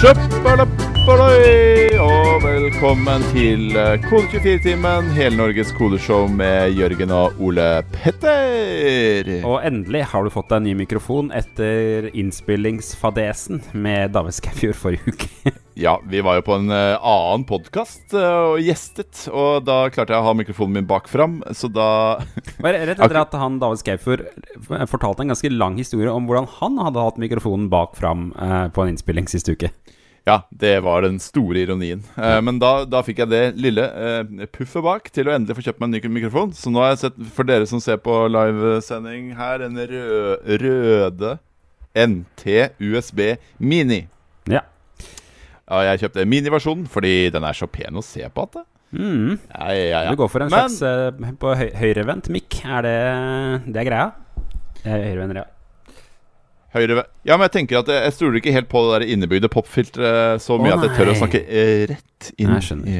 Sjøppalappaloi, og velkommen til eh, Kode24-timen, Hele-Norges kodeshow med Jørgen og Ole Petter. Og endelig har du fått deg en ny mikrofon etter innspillingsfadesen med David Skaufjord forrige uke. Ja, vi var jo på en eh, annen podkast og gjestet, og da klarte jeg å ha mikrofonen min bak fram, så da Rett etter at han David Skaufjord fortalte en ganske lang historie om hvordan han hadde hatt mikrofonen bak fram eh, på en innspilling sist uke. Ja, det var den store ironien. Eh, men da, da fikk jeg det lille eh, puffet bak til å endelig få kjøpt meg en ny mikrofon. Så nå har jeg sett, for dere som ser på livesending her, en rød, røde NT USB Mini. Ja. Ja, jeg kjøpte miniversjonen fordi den er så pen å se på. At det. Mm. Ja, ja, ja. Du går for en Men- slags eh, på høyrevendt mikk. Er det det er greia? Eh, Høyrevendt, ja. Høyre. Ja, men jeg tenker at jeg, jeg stoler ikke helt på det der innebygde popfilteret så mye oh, at jeg tør å snakke eh, rett inn Jeg skjønner.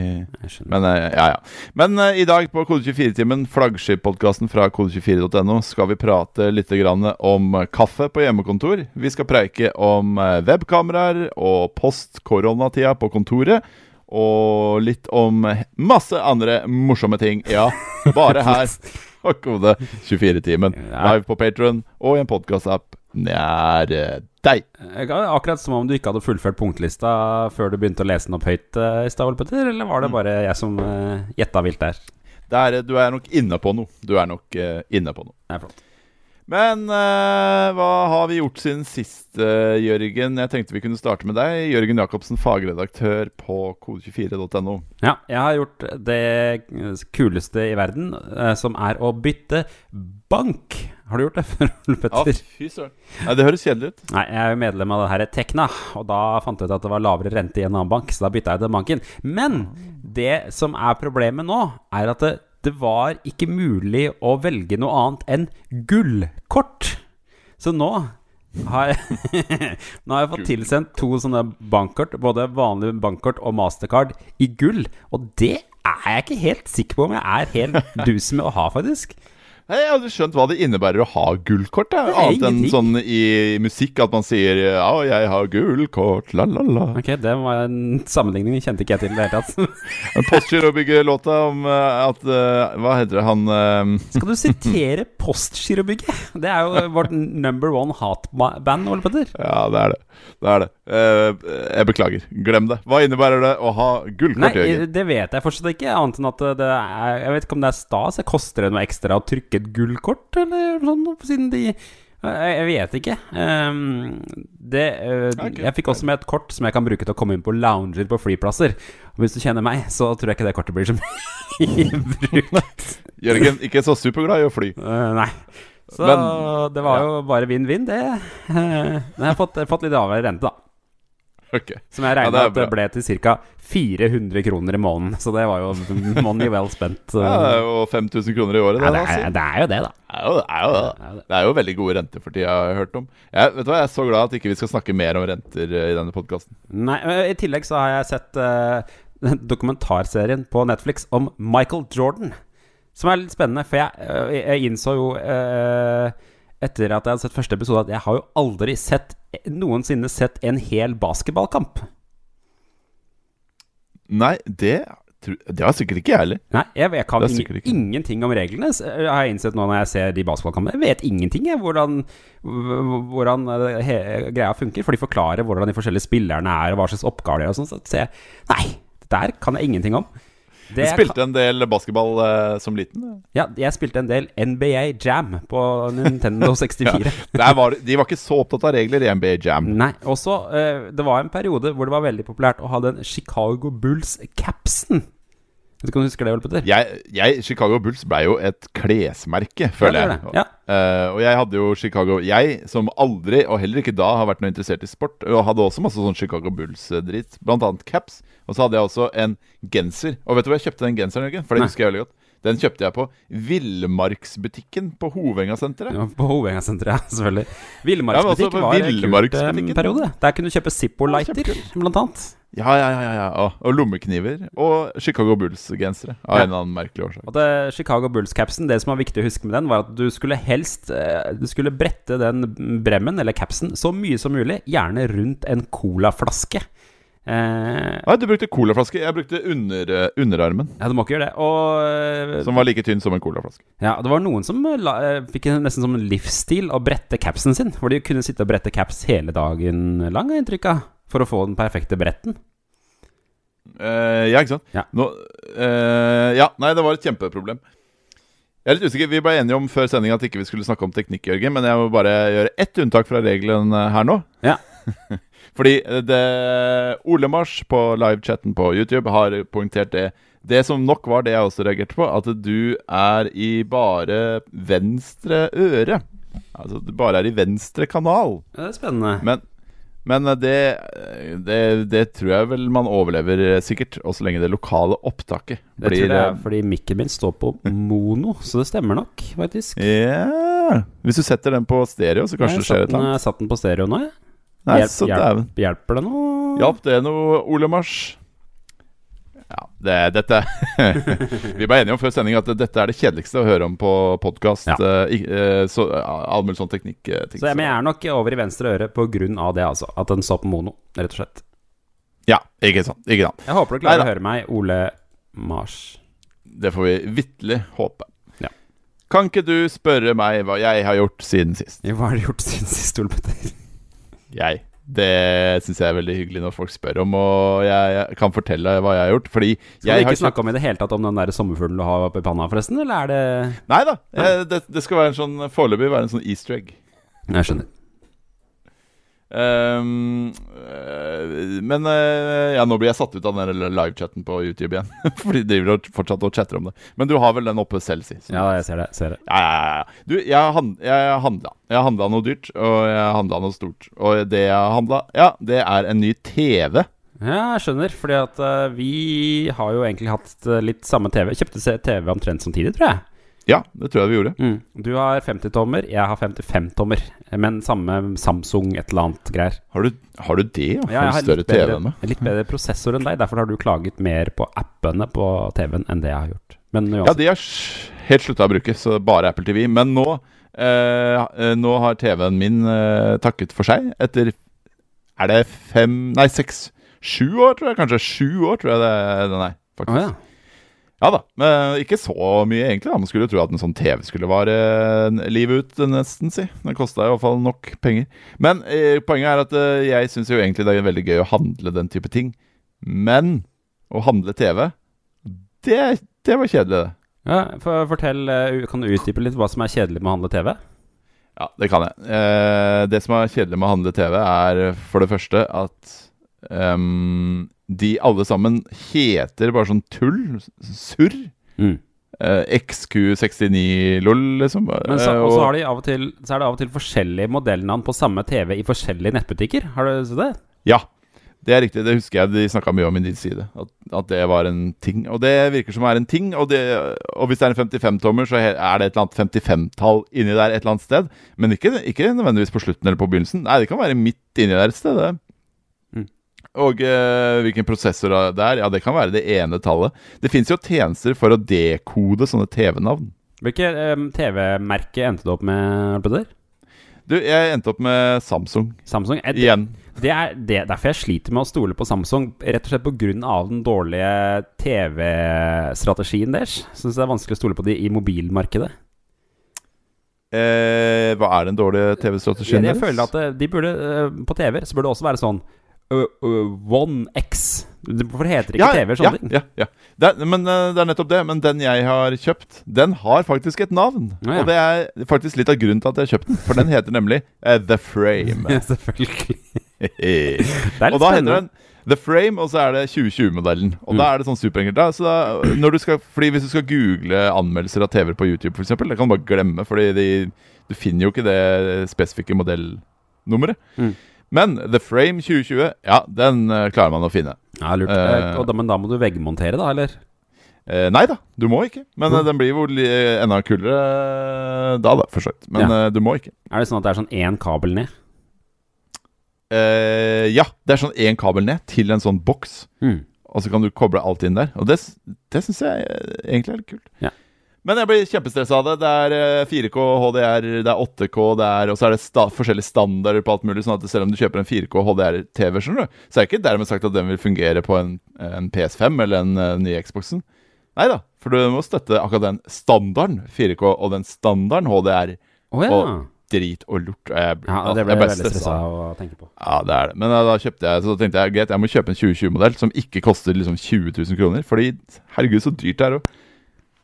Jeg skjønner. Men eh, ja, ja. Men eh, i dag på Kode24-timen, flaggskip-podkasten fra kode24.no, skal vi prate litt grann om kaffe på hjemmekontor. Vi skal preike om eh, webkameraer og post-koronatida på kontoret. Og litt om masse andre morsomme ting. Ja, bare her på Kode24-timen. Live på Patron og i en podkast-app nær eh, deg. Eh, Akkurat som om du ikke hadde fullført punktlista før du begynte å lese den opp høyt eh, i stad, Petter? Eller var Mm. det bare jeg som uh, gjetta vilt der? Det er, du er nok inne på noe. Du er nok eh, inne på noe. Det er flott. Men uh, hva har vi gjort siden sist, uh, Jørgen? Jeg tenkte vi kunne starte med deg. Jørgen Jacobsen, fagredaktør på kode24.no. Ja, jeg har gjort det kuleste i verden, uh, som er å bytte bank. Har du gjort det før, Ole Ja, fy søren. Nei, det høres kjedelig ut. Nei, jeg er jo medlem av det her Tekna, og da fant jeg ut at det var lavere rente i en annen bank, så da bytta jeg til banken. Men det som er problemet nå, er at det, det var ikke mulig å velge noe annet enn gullkort. Så nå har jeg, nå har jeg fått tilsendt to sånne bankkort, både vanlig bankkort og mastercard, i gull. Og det er jeg ikke helt sikker på om jeg er helt dus med å ha, faktisk. Jeg hadde skjønt hva det innebærer å ha gullkort. jeg. Annet enn sånn i musikk at man sier 'ja, jeg har gullkort', la-la-la. Ok, det var en sammenligning kjente ikke jeg til i det hele tatt. Postgirobygget-låta om eh, at eh, Hva heter det, han eh, Skal du sitere Postgirobygget? Det er jo vårt number one hat-band, Ole Petter. Ja, det er det. Det er det. Eh, jeg beklager. Glem det. Hva innebærer det å ha Nei, gullkort, Jørgen? det vet jeg fortsatt ikke. Annet enn at det er Jeg vet ikke om det er stas. Koster det noe ekstra å trykke et gullkort, eller sånn? Siden de jeg vet ikke. Ehm, det, eh, jeg fikk også med et kort som jeg kan bruke til å komme inn på lounger på flyplasser. Og hvis du kjenner meg, så tror jeg ikke det kortet blir så mye brukt. Jørgen, ikke så superglad i å fly. Eh, nei. Så Men- det var jo bare vinn-vinn, det. Men jeg har fått, fått litt lavere rente, da. Ok. Som jeg Ja, regna det er at det ble til ca. 400 kroner i måneden. Så det var jo money well spent. Ja, det er jo 5000 kroner i året, det. Ja, det, er, si. det er jo det, da. Det er jo, det er jo det. Det er det. Det er jo veldig gode renter for tida, har jeg hørt om. Jeg, vet du hva, jeg er så glad at ikke vi skal snakke mer om renter eh, i denne podkasten. Nei, øh, I tillegg så har jeg sett uh, dokumentarserien på Netflix om Michael Jordan. Som er litt spennende, for jeg, jeg innså jo øh, etter at jeg hadde sett første episode, at jeg har jo aldri sett noensinne sett en hel basketballkamp. Nei, det, det har sikkert ikke jeg heller. Nei, jeg, jeg kan Det ing, ikke. ingenting om reglene. Jeg har innsett nå når jeg ser de basketballkampene. Jeg vet ingenting jeg, hvordan, hvordan eh, he, greia funker. For de forklarer hvordan de forskjellige spillerne er, og hva slags oppgaver de har. og sånn, Så jeg Nei, det der kan jeg ingenting om. Du spilte en del basketball eh, som liten. ja, jeg spilte en del NBA Jam på Nintendo 64. Der var, de var ikke så opptatt av regler i NBA Jam. Nei, også eh, Det var en periode hvor det var veldig populært å ha den Chicago Bulls-capsen. Vet du ikke om du husker det, Ole Petter? Jeg, jeg, Chicago Bulls ble jo et klesmerke, føler Ja, det jeg. er. Ja. Eh, og jeg hadde jo Chicago Jeg, som aldri, og heller ikke da, har vært noe interessert i sport, og hadde også masse sånn Chicago Bulls-dritt. Blant annet caps. Og så hadde jeg også en genser. Og vet du hvor jeg kjøpte den genseren, Jørgen? For det Nei. husker jeg veldig godt. Den kjøpte jeg på Villmarksbutikken på Hovengasenteret. Ja, på Hovengasenteret, ja, selvfølgelig. Villmarksbutikk ja, var en kult eh, periode. Der kunne du kjøpe Zippo-lighter, blant annet. Ja, ja, ja. ja, og lommekniver. Og Chicago Bulls-gensere. Av Ja. en eller annen merkelig årsak. Og det Chicago Bulls-capsen, det som var viktig å huske med den, var at du skulle helst eh, Du skulle brette den bremmen, eller capsen, så mye som mulig, gjerne rundt en colaflaske. Eh, Nei, du brukte colaflaske. Jeg brukte under, eh, underarmen. ja, du må ikke gjøre det. Og eh, Som var like tynn som en colaflaske. ja, det var noen som la, eh, fikk nesten som en livsstil å brette capsen sin. Hvor de kunne sitte og brette caps hele dagen lang, har inntrykk av. For å få den perfekte bretten. Eh, ja, ikke sant? Ja. Nå, eh, ja, nei, det var et kjempeproblem. Jeg er litt usikker, Vi ble enige om før sendinga at ikke vi skulle snakke om teknikk, Jørgen. Men jeg må bare gjøre ett unntak fra regelen her nå. Ja. Fordi eh, det Ole Mars på livechatten på YouTube har poengtert det. Det som nok var det jeg også reagerte på, at du er i bare venstre øre. Altså du bare er i venstre kanal. Ja, det er spennende. Men, men eh, det, det, det tror jeg vel man overlever eh, sikkert, og så lenge det lokale opptaket Det blir tror jeg eh, er fordi mikken min står på mono, så det stemmer nok, faktisk. Ja Hvis du setter den på stereo, så kanskje det skjer et eller annet. Jeg satt den på stereo nå, jeg. Nei, hjelp- så hjelp. Hjelper det noe? Hjalp det noe, Ole Mars? Ja, det, dette Vi ble enige om før sending at dette er det kjedeligste å høre om på podkast. Ja. så all mulig sånn teknikk-ting. Så jeg, men jeg er nok over i venstre øre på grunn av det, altså. At den så på mono, rett og slett. Ja, ikke sant. Ikke sant. Jeg håper du klarer Nei, å høre meg, Ole Mars. Det får vi vitterlig håpe. Ja. Kan ikke du spørre meg hva jeg har gjort siden sist? Hva har du gjort siden sist, Ole Petter? Jeg. Det syns jeg er veldig hyggelig når folk spør om, og jeg, jeg kan fortelle hva jeg har gjort. Fordi Skal vi du ikke har snakke om i det hele tatt om den der sommerfuglen du har oppi panna, forresten? Eller er det Nei da. jeg- Det, det skal være en sånn foreløpig være en sånn easter egg. Jeg skjønner. Øh, men øh, ja, nå blir jeg satt ut av den livechatten på YouTube igjen. Fordi de driver og fortsatt og chatter om det. Men du har vel den oppe selv, si. Ja, jeg ser det. Ser det. Ja, ja, ja. Du, jeg, hand, jeg handla. Jeg handla noe dyrt, og jeg handla noe stort. Og det jeg handla, ja, det er en ny TV. Ja, jeg skjønner. Fordi at uh, vi har jo egentlig hatt eh, litt samme TV. Kjøpte TV omtrent samtidig, tror jeg. Ja, det tror jeg vi gjorde. Mm. Du har 50-tommer, jeg har 55-tommer. Men samme Samsung et eller annet greier. Har du, har du det? Ja? Jeg har større bedre, TV enn meg? litt bedre prosessor enn deg. Derfor har du klaget mer på appene på TV-en enn det jeg har gjort. Men Ja, de har helt slutta å bruke, så bare Apple TV. Men nå, eh, eh, nå har TV-en min eh, takket for seg etter Er det fem Nei, seks Sju år, tror jeg. Kanskje sju år, tror jeg det den er. Faktisk. Oh, ja. Ja da, men ikke så mye egentlig. da Man skulle jo tro at en sånn TV skulle vare eh, livet ut, nesten, si. Den kosta fall nok penger. Men eh, poenget er at eh, jeg syns jo egentlig det er veldig gøy å handle den type ting. Men å handle TV, det, det var kjedelig, det. Ja, for, fortell, eh, Kan du utdype litt hva som er kjedelig med å handle TV? Ja, det kan jeg. Eh, det som er kjedelig med å handle TV, er for det første at ehm, de alle sammen heter bare sånn tull. Surr. Mm. Eh, XQ69LOL, liksom. Men så, Eh, og så har de av og til Så er det av og til forskjellige modellnavn på samme TV i forskjellige nettbutikker. Har du sett det? Ja, det er riktig. Det husker jeg de snakka mye om i din side. At, at det var en ting. Og det virker som er en ting. Og, det, og hvis det er en 55-tommer, så er det et eller annet 55-tall inni der et eller annet sted. Men ikke, ikke nødvendigvis på slutten eller på begynnelsen. Nei, det kan være midt inni der et sted. det. Og eh, hvilken prosessor det er, ja, det kan være det ene tallet. Det fins jo tjenester for å dekode sånne TV-navn. Hvilket eh, TV-merke endte du opp med? Peder? Du, jeg endte opp med Samsung Samsung? Er det, igjen. det er det, derfor jeg sliter med å stole på Samsung. Rett og slett pga. den dårlige TV-strategien deres. Syns det er vanskelig å stole på de i mobilmarkedet. Eh, hva er den dårlige TV-strategien deres? jeg føler at eh, de burde eh, på TV så burde det også være sånn One X. Heter det ikke TV? ja, Sånne ting. ja, ja. Det er, men det er nettopp det. Men den jeg har kjøpt, den har faktisk et navn. Ja, ja. Og det er faktisk litt av grunnen til at jeg har kjøpt den. For den heter nemlig uh, The Frame. Ja, selvfølgelig. Det er litt og da heter den The Frame, og så er det 2020-modellen. Og Mm. da er det sånn superenkelt. Da. Så da, når du skal, fordi Hvis du skal google anmeldelser av TV-er på YouTube, f.eks., det kan du bare glemme. Fordi de, du finner jo ikke det spesifikke modellnummeret. Mm. Men The Frame 2020, ja, den eh, klarer man å finne. Ja, lurt. Og da, men da må du veggmontere, da, eller? Uh, nei da, du må ikke. Men mm. den blir jo enda kulere da, da, for så vidt. Men Ja. du må ikke. Er det sånn at det er sånn én kabel ned? Uh, ja, det er sånn én kabel ned til en sånn boks. Mm. Og så kan du koble alt inn der. Og det, det syns jeg egentlig er litt kult. Ja. Men jeg blir kjempestressa av det. Det er eh, 4K, HDR, det er 8K, det er, og så er det sta forskjellige standarder på alt mulig. Sånn at selv om du kjøper en 4K HDR-TV, skjønner du, så er det ikke dermed sagt at den vil fungere på en, en PS5 eller en, en ny Xboxen. Nei da, for du må støtte akkurat den standarden 4K og den standarden HDR. Oh, ja. Og drit og lort. og Jeg, ja. Det ble jeg veldig stressa av å tenke på. Ja, det er det. Men da, da kjøpte jeg Så tenkte jeg greit, jeg må kjøpe en 2020-modell som ikke koster liksom 20 000 kroner. Fordi herregud, så dyrt det er òg.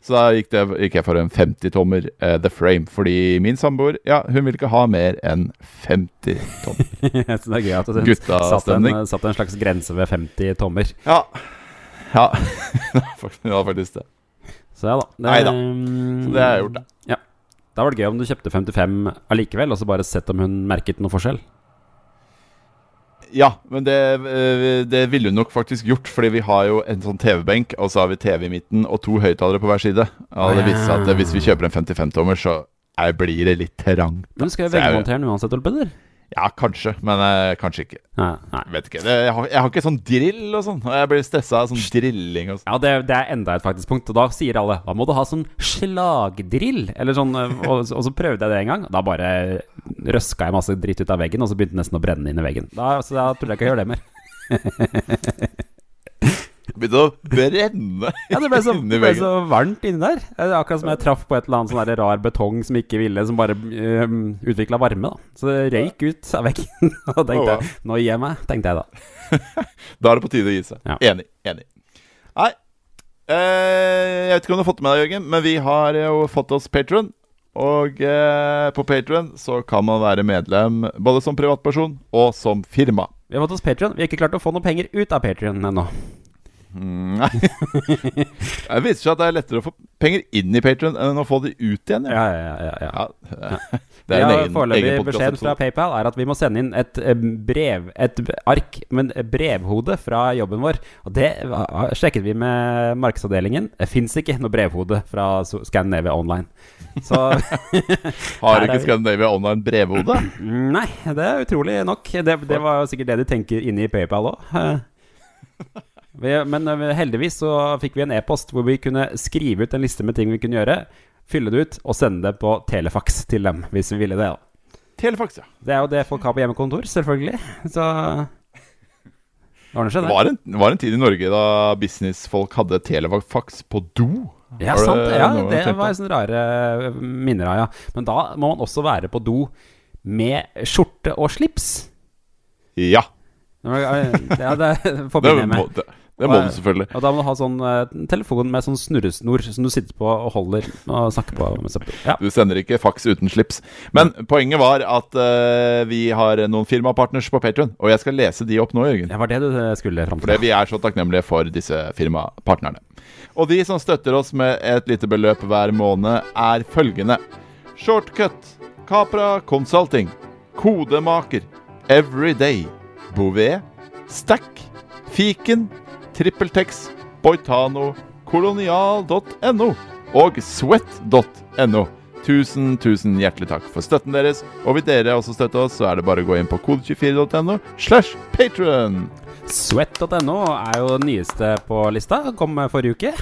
Så da gikk, det, gikk jeg for en 50-tommer uh, The Frame. Fordi min samboer ja, hun vil ikke ha mer enn 50 tommer. så det er gøy at du satt en, satt en slags grense ved 50 tommer. Ja. Ja, Faktisk- ja, faktisk det. Så ja da. Det, Neida. Så det har jeg gjort, da. Ja. Da var det gøy om du kjøpte 55 allikevel, og så bare sett om hun merket noe forskjell. Ja, men det, eh, det ville hun nok faktisk gjort, fordi vi har jo en sånn TV-benk, og så har vi TV i midten og to høyttalere på hver side. Og det viser seg at hvis vi kjøper en 55-tommer, så blir det litt trangt. Men skal jeg veggmontere den uansett, Olpeder? Ja, kanskje, men eh, kanskje ikke. Nei. nei. Vet ikke. Det, jeg, har, jeg har ikke sånn drill og sånn. Jeg blir stressa av sånn drilling og sånn. Ja, det, det er enda et faktisk punkt. Og da sier alle Da må du ha sånn slagdrill. Eller sånn eh, og, og så prøvde jeg det en gang. Da bare røska jeg masse dritt ut av veggen, og så begynte det nesten å brenne inn i veggen. Da, så da trodde jeg ikke å gjøre det mer. Begynte å brenne Ja, det ble så, det ble så varmt inni der. Er akkurat som jeg traff på et eller annet sånn rar betong som ikke ville, som bare uh, utvikla varme. da Så det røyk ut av veggen. Og tenkte jeg nå gir jeg meg, tenkte jeg da. Da er det på tide å gi seg. Ja. Enig. Enig. Nei. Eh, jeg vet ikke om du har fått med deg, Jørgen, men vi har jo fått oss Patron. Og eh, på Patron så kan man være medlem både som privatperson og som firma. Vi har fått oss Patreon Vi har ikke klart å få noe penger ut av Patreon ennå. Mm, Nei. det viser seg at det er lettere å få penger inn i Patrion enn å få de ut igjen. Ja. Ja, ja, ja, ja. Det er en egen, Foreløpig beskjed fra. PayPal er at vi må sende inn et eh, brev, et ark, men brevhode fra jobben vår. Og det sjekket vi med markedsavdelingen. Det fins ikke noe brevhode fra Scandinavia Online. Så Har ikke vi. Scandinavia Online brevhode? Nei, det er utrolig nok. Det, det var sikkert det de tenker inne i PayPal òg. Men eh, heldigvis så fikk vi en e-post hvor vi kunne skrive ut en liste med ting vi kunne gjøre, fylle det ut og sende det på telefax til dem, hvis vi ville det. da Telefax, ja. Det er jo det folk har på hjemmekontor, selvfølgelig. Så det ordner seg, Det det. var en, var en tid i Norge da businessfolk hadde telefax på do. Ja, det, sant. Ja, det var sånne rare minner av, ja. Men da må man også være på do med skjorte og slips. Ja. Ja, det Det, forbinder jeg med. det, det må du selvfølgelig. Og da må du ha sånn uh, telefon med sånn snurresnor som du sitter på og holder og snakker på. Ja. Du sender ikke faks uten slips. Men poenget var at uh, vi har noen firmapartners på Patron, og jeg skal lese de opp nå, Jørgen. Det var det du eh, skulle fram Fordi til. vi er så takknemlige for disse firmapartnerne. Og de som støtter oss med et lite beløp hver måned, er følgende Shortcut, Capra Consulting, Kodemaker, Everyday, Bouvet, Stack, Fiken, TrippelTex, Boitano, kolonial.no og sweat.no. Tusen, tusen hjertelig takk for støtten deres. Og vil dere også støtte oss, så er det bare å gå inn på kode24.no slash patron. Sweat.no er jo den nyeste på lista. Kom forrige uke.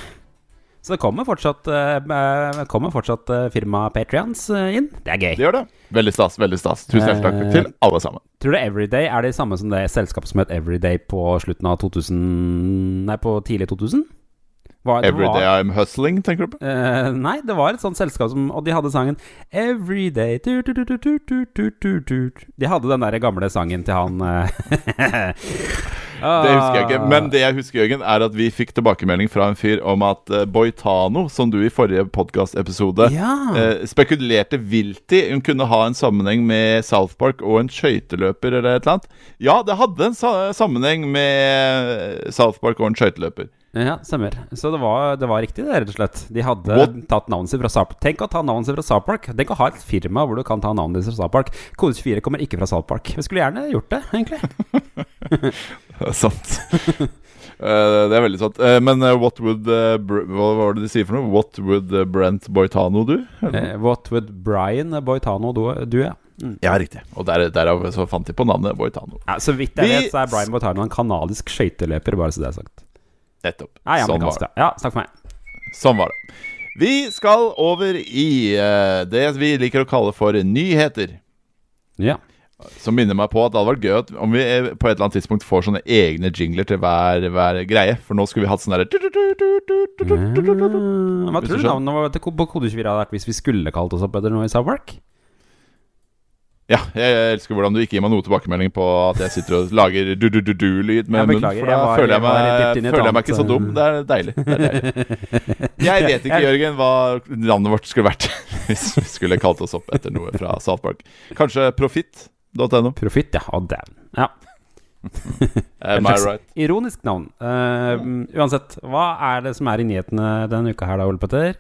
Så det kommer fortsatt, uh, kommer fortsatt eh, firma Patrions inn. Det er gøy. Det gjør det. Veldig stas. veldig stas Tusen hjertelig takk til alle sammen. Tror du Everyday er det samme som det selskapet som het Everyday på slutten av 2000 Nei, på tidlig 2000? Var, Everyday var, I'm Hustling, tenker du på? Uh, nei, det var et sånt selskap som Og de hadde sangen Everyday. De hadde den der gamle sangen til han uh, Det husker jeg ikke. Ah. Men det jeg husker, Jørgen, er at vi fikk tilbakemelding fra en fyr om at uh, Boitano, som du i forrige podkastepisode Ja. uh, spekulerte vilt i hun kunne ha en sammenheng med South Park og en skøyteløper eller et eller annet. Ja, det hadde en sa sammenheng med South Park og en skøyteløper. Ja, stemmer. Så det var, det var riktig, det, rett og slett. De hadde What? tatt navnet sitt fra South. Tenk å ta navnet sitt fra South Park. Tenk å ha et firma hvor du kan ta navnet ditt fra South Park. Kode 24 kommer ikke fra South Park. Vi skulle gjerne gjort det, egentlig. Sant. Eh, det er veldig sant. Eh, men eh, what would Hva var det de sier for noe? What would Brent Boitano do? Eller? What would Brian Boitano do? do ja. Mm. Ja, riktig. Og der, derav så fant de på navnet Boitano. Ja, så vidt jeg Vi- vet, så er Brian Boitano en kanadisk skøyteløper, bare så det er sagt. Nettopp. Nei, sånn, var det. ja. snakk takk for meg. sånn var det. Vi skal over i uh, det vi liker å kalle for nyheter. Ja. Som minner meg på at det hadde vært gøy at om vi eh, på et eller annet tidspunkt får sånne egne jingler til hver, hver greie. For nå skulle vi hatt sånn derre Mm, Hva tror du navnet på Kode 24 hadde vært hvis vi skulle kalt oss opp etter noe i South Park? Ja, jeg elsker hvordan du ikke gir meg noe tilbakemelding på at jeg sitter og lager du-du-du-du-lyd med munnen. For For jeg da var- føler jeg meg, jeg føler jeg meg ikke så dum. eh, Det er deilig. Det er deilig. Jeg vet ikke, Jørgen, hva navnet vårt skulle vært hvis vi skulle kalt oss opp etter noe fra South Park. Kanskje profitt.no. Profitt, ja. Å, dæven. Ja. Am I right? Ironisk navn. Uh, uansett, hva er det som er i nyhetene denne uka her, da, Ole Petter?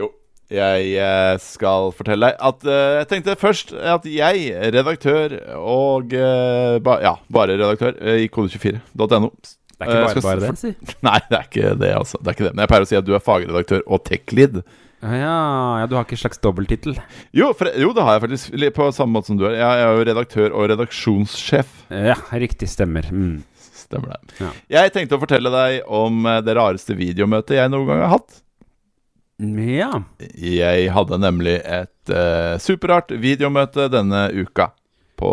Jo, jeg eh, skal fortelle deg at uh, Jeg tenkte først at jeg, redaktør og uh, ba, Ja, bare redaktør i kode24.no Det er ikke bare bare det, si. Nei, det er ikke det, altså. Det er ikke det. Men jeg pleier å si at du er fagredaktør og tech-lead. Ja, ja, du har ikke en slags dobbelttittel? Jo, jo, det har jeg faktisk. På samme måte som du er. Jeg er jo redaktør og redaksjonssjef. Ja, riktig stemmer. Mm. Stemmer det. Ja. Jeg tenkte å fortelle deg om eh, det rareste videomøtet jeg noen gang har hatt. Ja. Jeg hadde nemlig et uh, superrart videomøte denne uka. På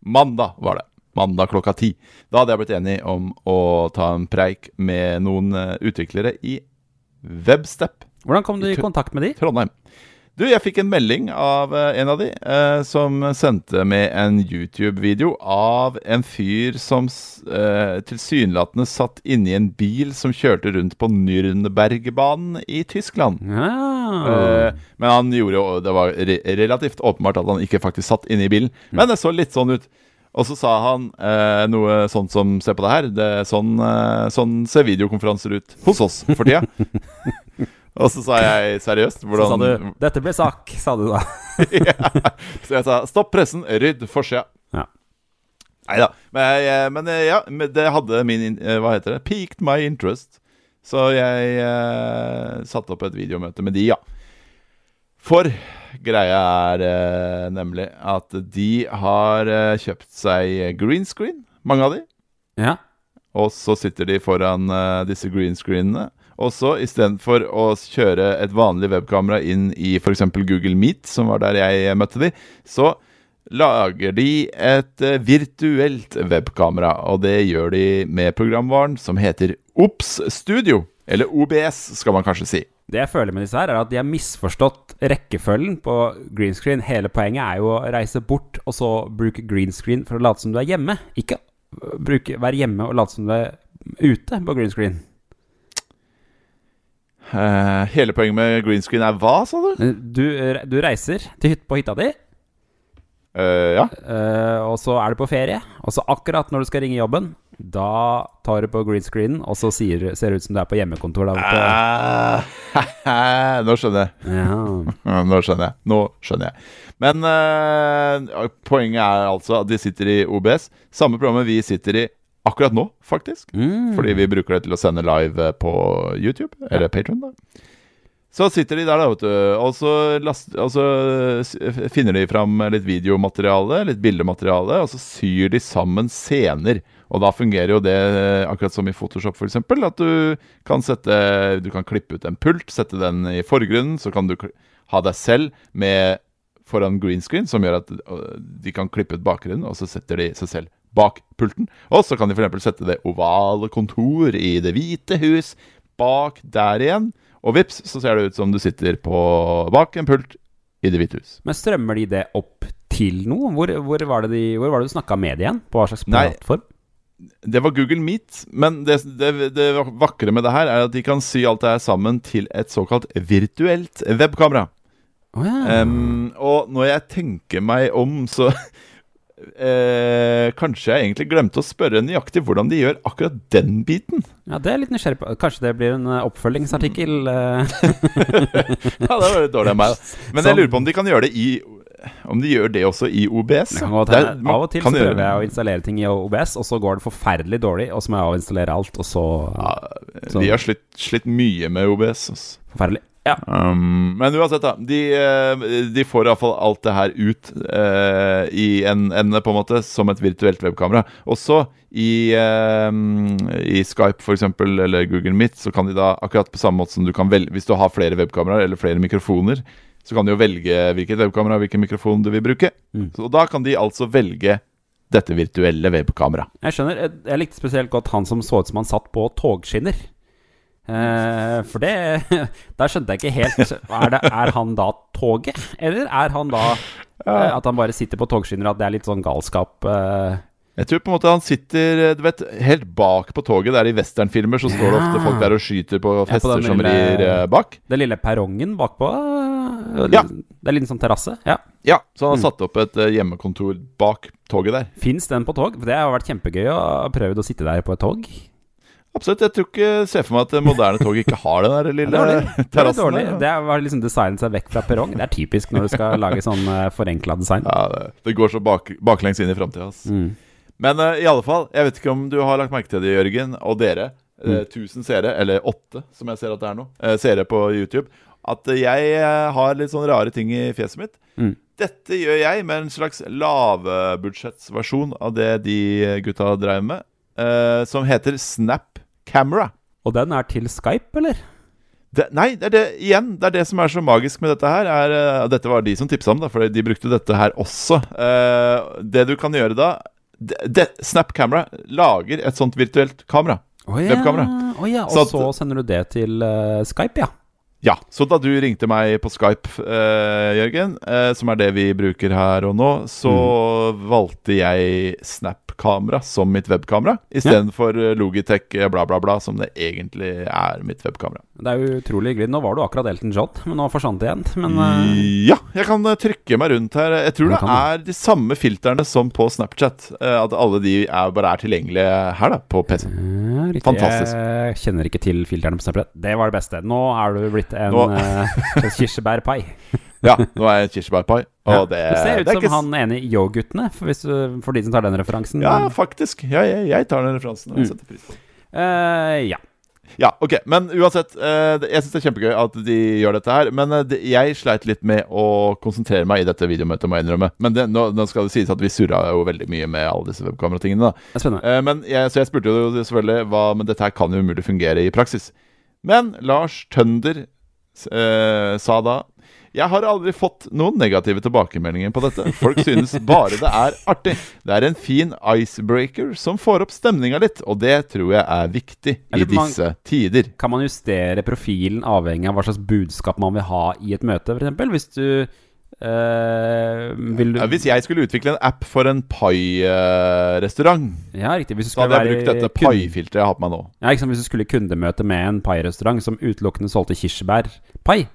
mandag, var det. Mandag klokka ti. Da hadde jeg blitt enig om å ta en preik med noen eh, utviklere i Webstep Hvordan kom du i kontakt med de? Trondheim. Du, jeg fikk en melding av eh, en av de eh, som sendte med en YouTube-video av en fyr som eh, tilsynelatende satt inni en bil som kjørte rundt på Nürnbergbanen i Tyskland. Ja. Eh, men han gjorde jo Det var re relativt åpenbart at han ikke faktisk satt inne i bilen. Men det så litt sånn ut. Og så sa han eh, noe sånt som Se på det her. Det sånn, eh, sånn ser videokonferanser ut hos oss for tida. Og så sa jeg seriøst Så sa du 'Dette ble sak', sa du da. ja. Så jeg sa 'stopp pressen, rydd forsida'. Ja. Nei da. Men, men eh, ja, det hadde min eh, Hva heter det? Peaked my interest. Så jeg eh, satte opp et videomøte med de, ja. For greia er eh, nemlig at de har eh, kjøpt seg green screen, mange av de. Ja. Og så sitter de foran eh, disse green screenene. Og så istedenfor å kjøre et vanlig webkamera inn i f.eks. Google Meet, som var der jeg møtte de, så lager de et eh, virtuelt webkamera. Og det gjør de med programvaren som heter Ops Studio. Eller OBS, skal man kanskje si. Det jeg føler med disse her, er at de har misforstått rekkefølgen på green screen. Hele poenget er jo å reise bort og så bruke green screen for å late som du er hjemme. Ikke øh, bruke, være hjemme og late som du er ute på green screen. Eh, hele poenget med green screen er hva, sa du? Du, øh, du reiser til hytt på hytta di, Uh, ja. Uh, og så er du på ferie. Og så akkurat når du skal ringe jobben, da tar du på green screenen, og så sier, ser det ut som du er på hjemmekontor. Da. Ah, nå skjønner jeg. Ja. Nå skjønner jeg. Nå skjønner jeg. Men eh, poenget er altså at de sitter i OBS. Samme programmet vi sitter i akkurat nå, faktisk. Mm. Fordi vi bruker det til å sende live eh, på YouTube, eller Patron da. Så sitter de der, da, vet du, og så, last, og så finner de fram litt videomateriale, litt bildemateriale, og så syr de sammen scener. Og da fungerer jo det eh, akkurat som i Photoshop, f.eks. At du kan sette Du kan klippe ut en pult, sette den i forgrunnen, så kan du ha deg selv med foran green screen, som gjør at de kan klippe ut bakgrunnen, og så setter de seg selv bak pulten. Og så kan de f.eks. sette det ovale kontor i Det hvite hus bak der igjen. Og vips, så ser det ut som du sitter på bak en pult i Det hvite hus. Men strømmer de det opp til noe? Hvor, hvor var det de, hvor var det du snakka med det igjen? På hva slags plattform? Det var Google Meet, men det, det, det vakre med det her er at de kan sy alt det her sammen til et såkalt virtuelt webkamera. Oh, ja. um, og når jeg tenker meg om, så eh, Kanskje jeg egentlig glemte å spørre nøyaktig hvordan de gjør akkurat den biten. ja, det er litt nysgjerrig på. Kanskje det blir en eh, oppfølgingsartikkel? eh. Ja, det var litt dårlig av meg, da. Men jeg lurer på om de kan gjøre det i om de gjør det også i OBS. Det kan godt Det er- man Av og til kan så prøver jeg å installere ting i OBS, og så går det forferdelig dårlig, og så må jeg avinstallere alt, og så Ja, Så- vi har slitt, slitt mye med OBS. Altså. Forferdelig. Ja. Um, men uansett, da. De, eh, de får iallfall alt det her ut uh, i en ende, på en måte, som et virtuelt webkamera. Også i, uh, i Skype, for eksempel, eller Google Meet, så kan de da akkurat på samme måte som du kan velge Hvis du har flere webkameraer eller flere mikrofoner, så kan de jo velge hvilket webkamera og hvilken mikrofon du vil bruke. Mm. Så da kan de altså velge dette virtuelle webkameraet. Jeg skjønner. Jeg, jeg likte spesielt godt han som så ut som han satt på togskinner. Eh, for det Der skjønte jeg ikke helt Er, det, er han da toget, eller er han da eh, at han bare sitter på togskinner, at det er litt sånn galskap? eh? Jeg tror på en måte han sitter du vet, helt bak på toget. Der i westernfilmer så står det Ja. ofte folk der og skyter på fester hester den som lille- rir bak. Den lille perrongen bakpå? Ja. Det er en liten sånn terrasse? Ja. Ja, Så han har Mm. satt opp et hjemmekontor bak toget der. Fins den på tog? For det har vært kjempegøy å prøve å sitte der på et tog. Absolutt. Jeg tror ikke ser for meg at moderne tog ikke har den der lille Det er. Det er terrassen. der. Det var liksom designet seg vekk fra perrong. Det er typisk når du skal lage sånn uh, forenkla design. Ja, det, det går så bak, baklengs inn i framtida. Mm. Men uh, i alle fall, jeg vet ikke om du har lagt merke til det, Jørgen, og dere. eh, Mm. 1000 seere, eller åtte, som jeg ser at det er nå, eh, seere på YouTube. At eh, jeg eh, har litt sånne rare ting i fjeset mitt. Mm. Dette gjør jeg med en slags lavbudsjettsversjon av det de gutta drev med, eh, som heter Snap Camera. Og den er til Skype, eller? Det, nei, det er det igjen. Det er det som er så magisk med dette her. Er, uh, dette var de som tipsa om det, for de brukte dette her også. Uh, det du kan gjøre da det, det, Snap Camera lager et sånt virtuelt kamera. Oh, ja. Webkamera. Oh, ja. Og Så at- så sender du det til uh, Skype, ja. Ja, Så da du ringte meg på Skype, eh, Jørgen, eh, som er det vi bruker her og nå, så valgte jeg Snap-kamera som mitt webkamera istedenfor ja. Logitech eh, bla, bla, bla, som det egentlig er mitt webkamera. Det er jo utrolig hyggelig. Nå var du akkurat Elton John, men nå forsvant det igjen. Men eh, Ja, jeg kan eh, trykke meg rundt her. Jeg tror det er de samme filtrene som på Snapchat. eh, At alle de er, bare er tilgjengelige her, da, på PC. riktig. Fantastisk. Jeg kjenner ikke til filterne på Snapchat. Det var det beste. Nå er du blitt en Nå- eh, kirsebærpai. Ja, nå er jeg kirsebærpai, og det, Du ser ut det som ikke han ene i Yo-guttene, for, for de som tar den referansen. Ja, faktisk. Ja, jeg, jeg tar den referansen. og Mm. setter pris på. Eh, ja. Ja, ok, men uansett eh, Jeg synes det er kjempegøy at de gjør dette her Men det, jeg sleit litt med å konsentrere meg i dette videomøtet Må jeg innrømme Men det, nå, nå skal det sies at vi surra jo veldig mye Med alle disse webkameratingene da Det Men jeg, så jeg spurte jo selvfølgelig hva, Men dette her kan jo umulig fungere i praksis Men Lars Tønder eh, sa da jeg har aldri fått noen negative tilbakemeldinger på dette. Folk synes bare det er artig. Det er en fin icebreaker som får opp stemninga litt, og det tror jeg er viktig i disse tider. Kan man justere profilen avhengig av hva slags budskap man vil ha i et møte, f.eks.? Hvis du vil du Ja, hvis jeg skulle utvikle en app for en pai-restaurant, Ja, riktig. Hvis du så skulle hadde jeg brukt dette kunde- pai-filteret jeg har på meg nå. Ja, ikke sant? Hvis du skulle kundemøte med en pai-restaurant som utelukkende solgte kirsebærpai,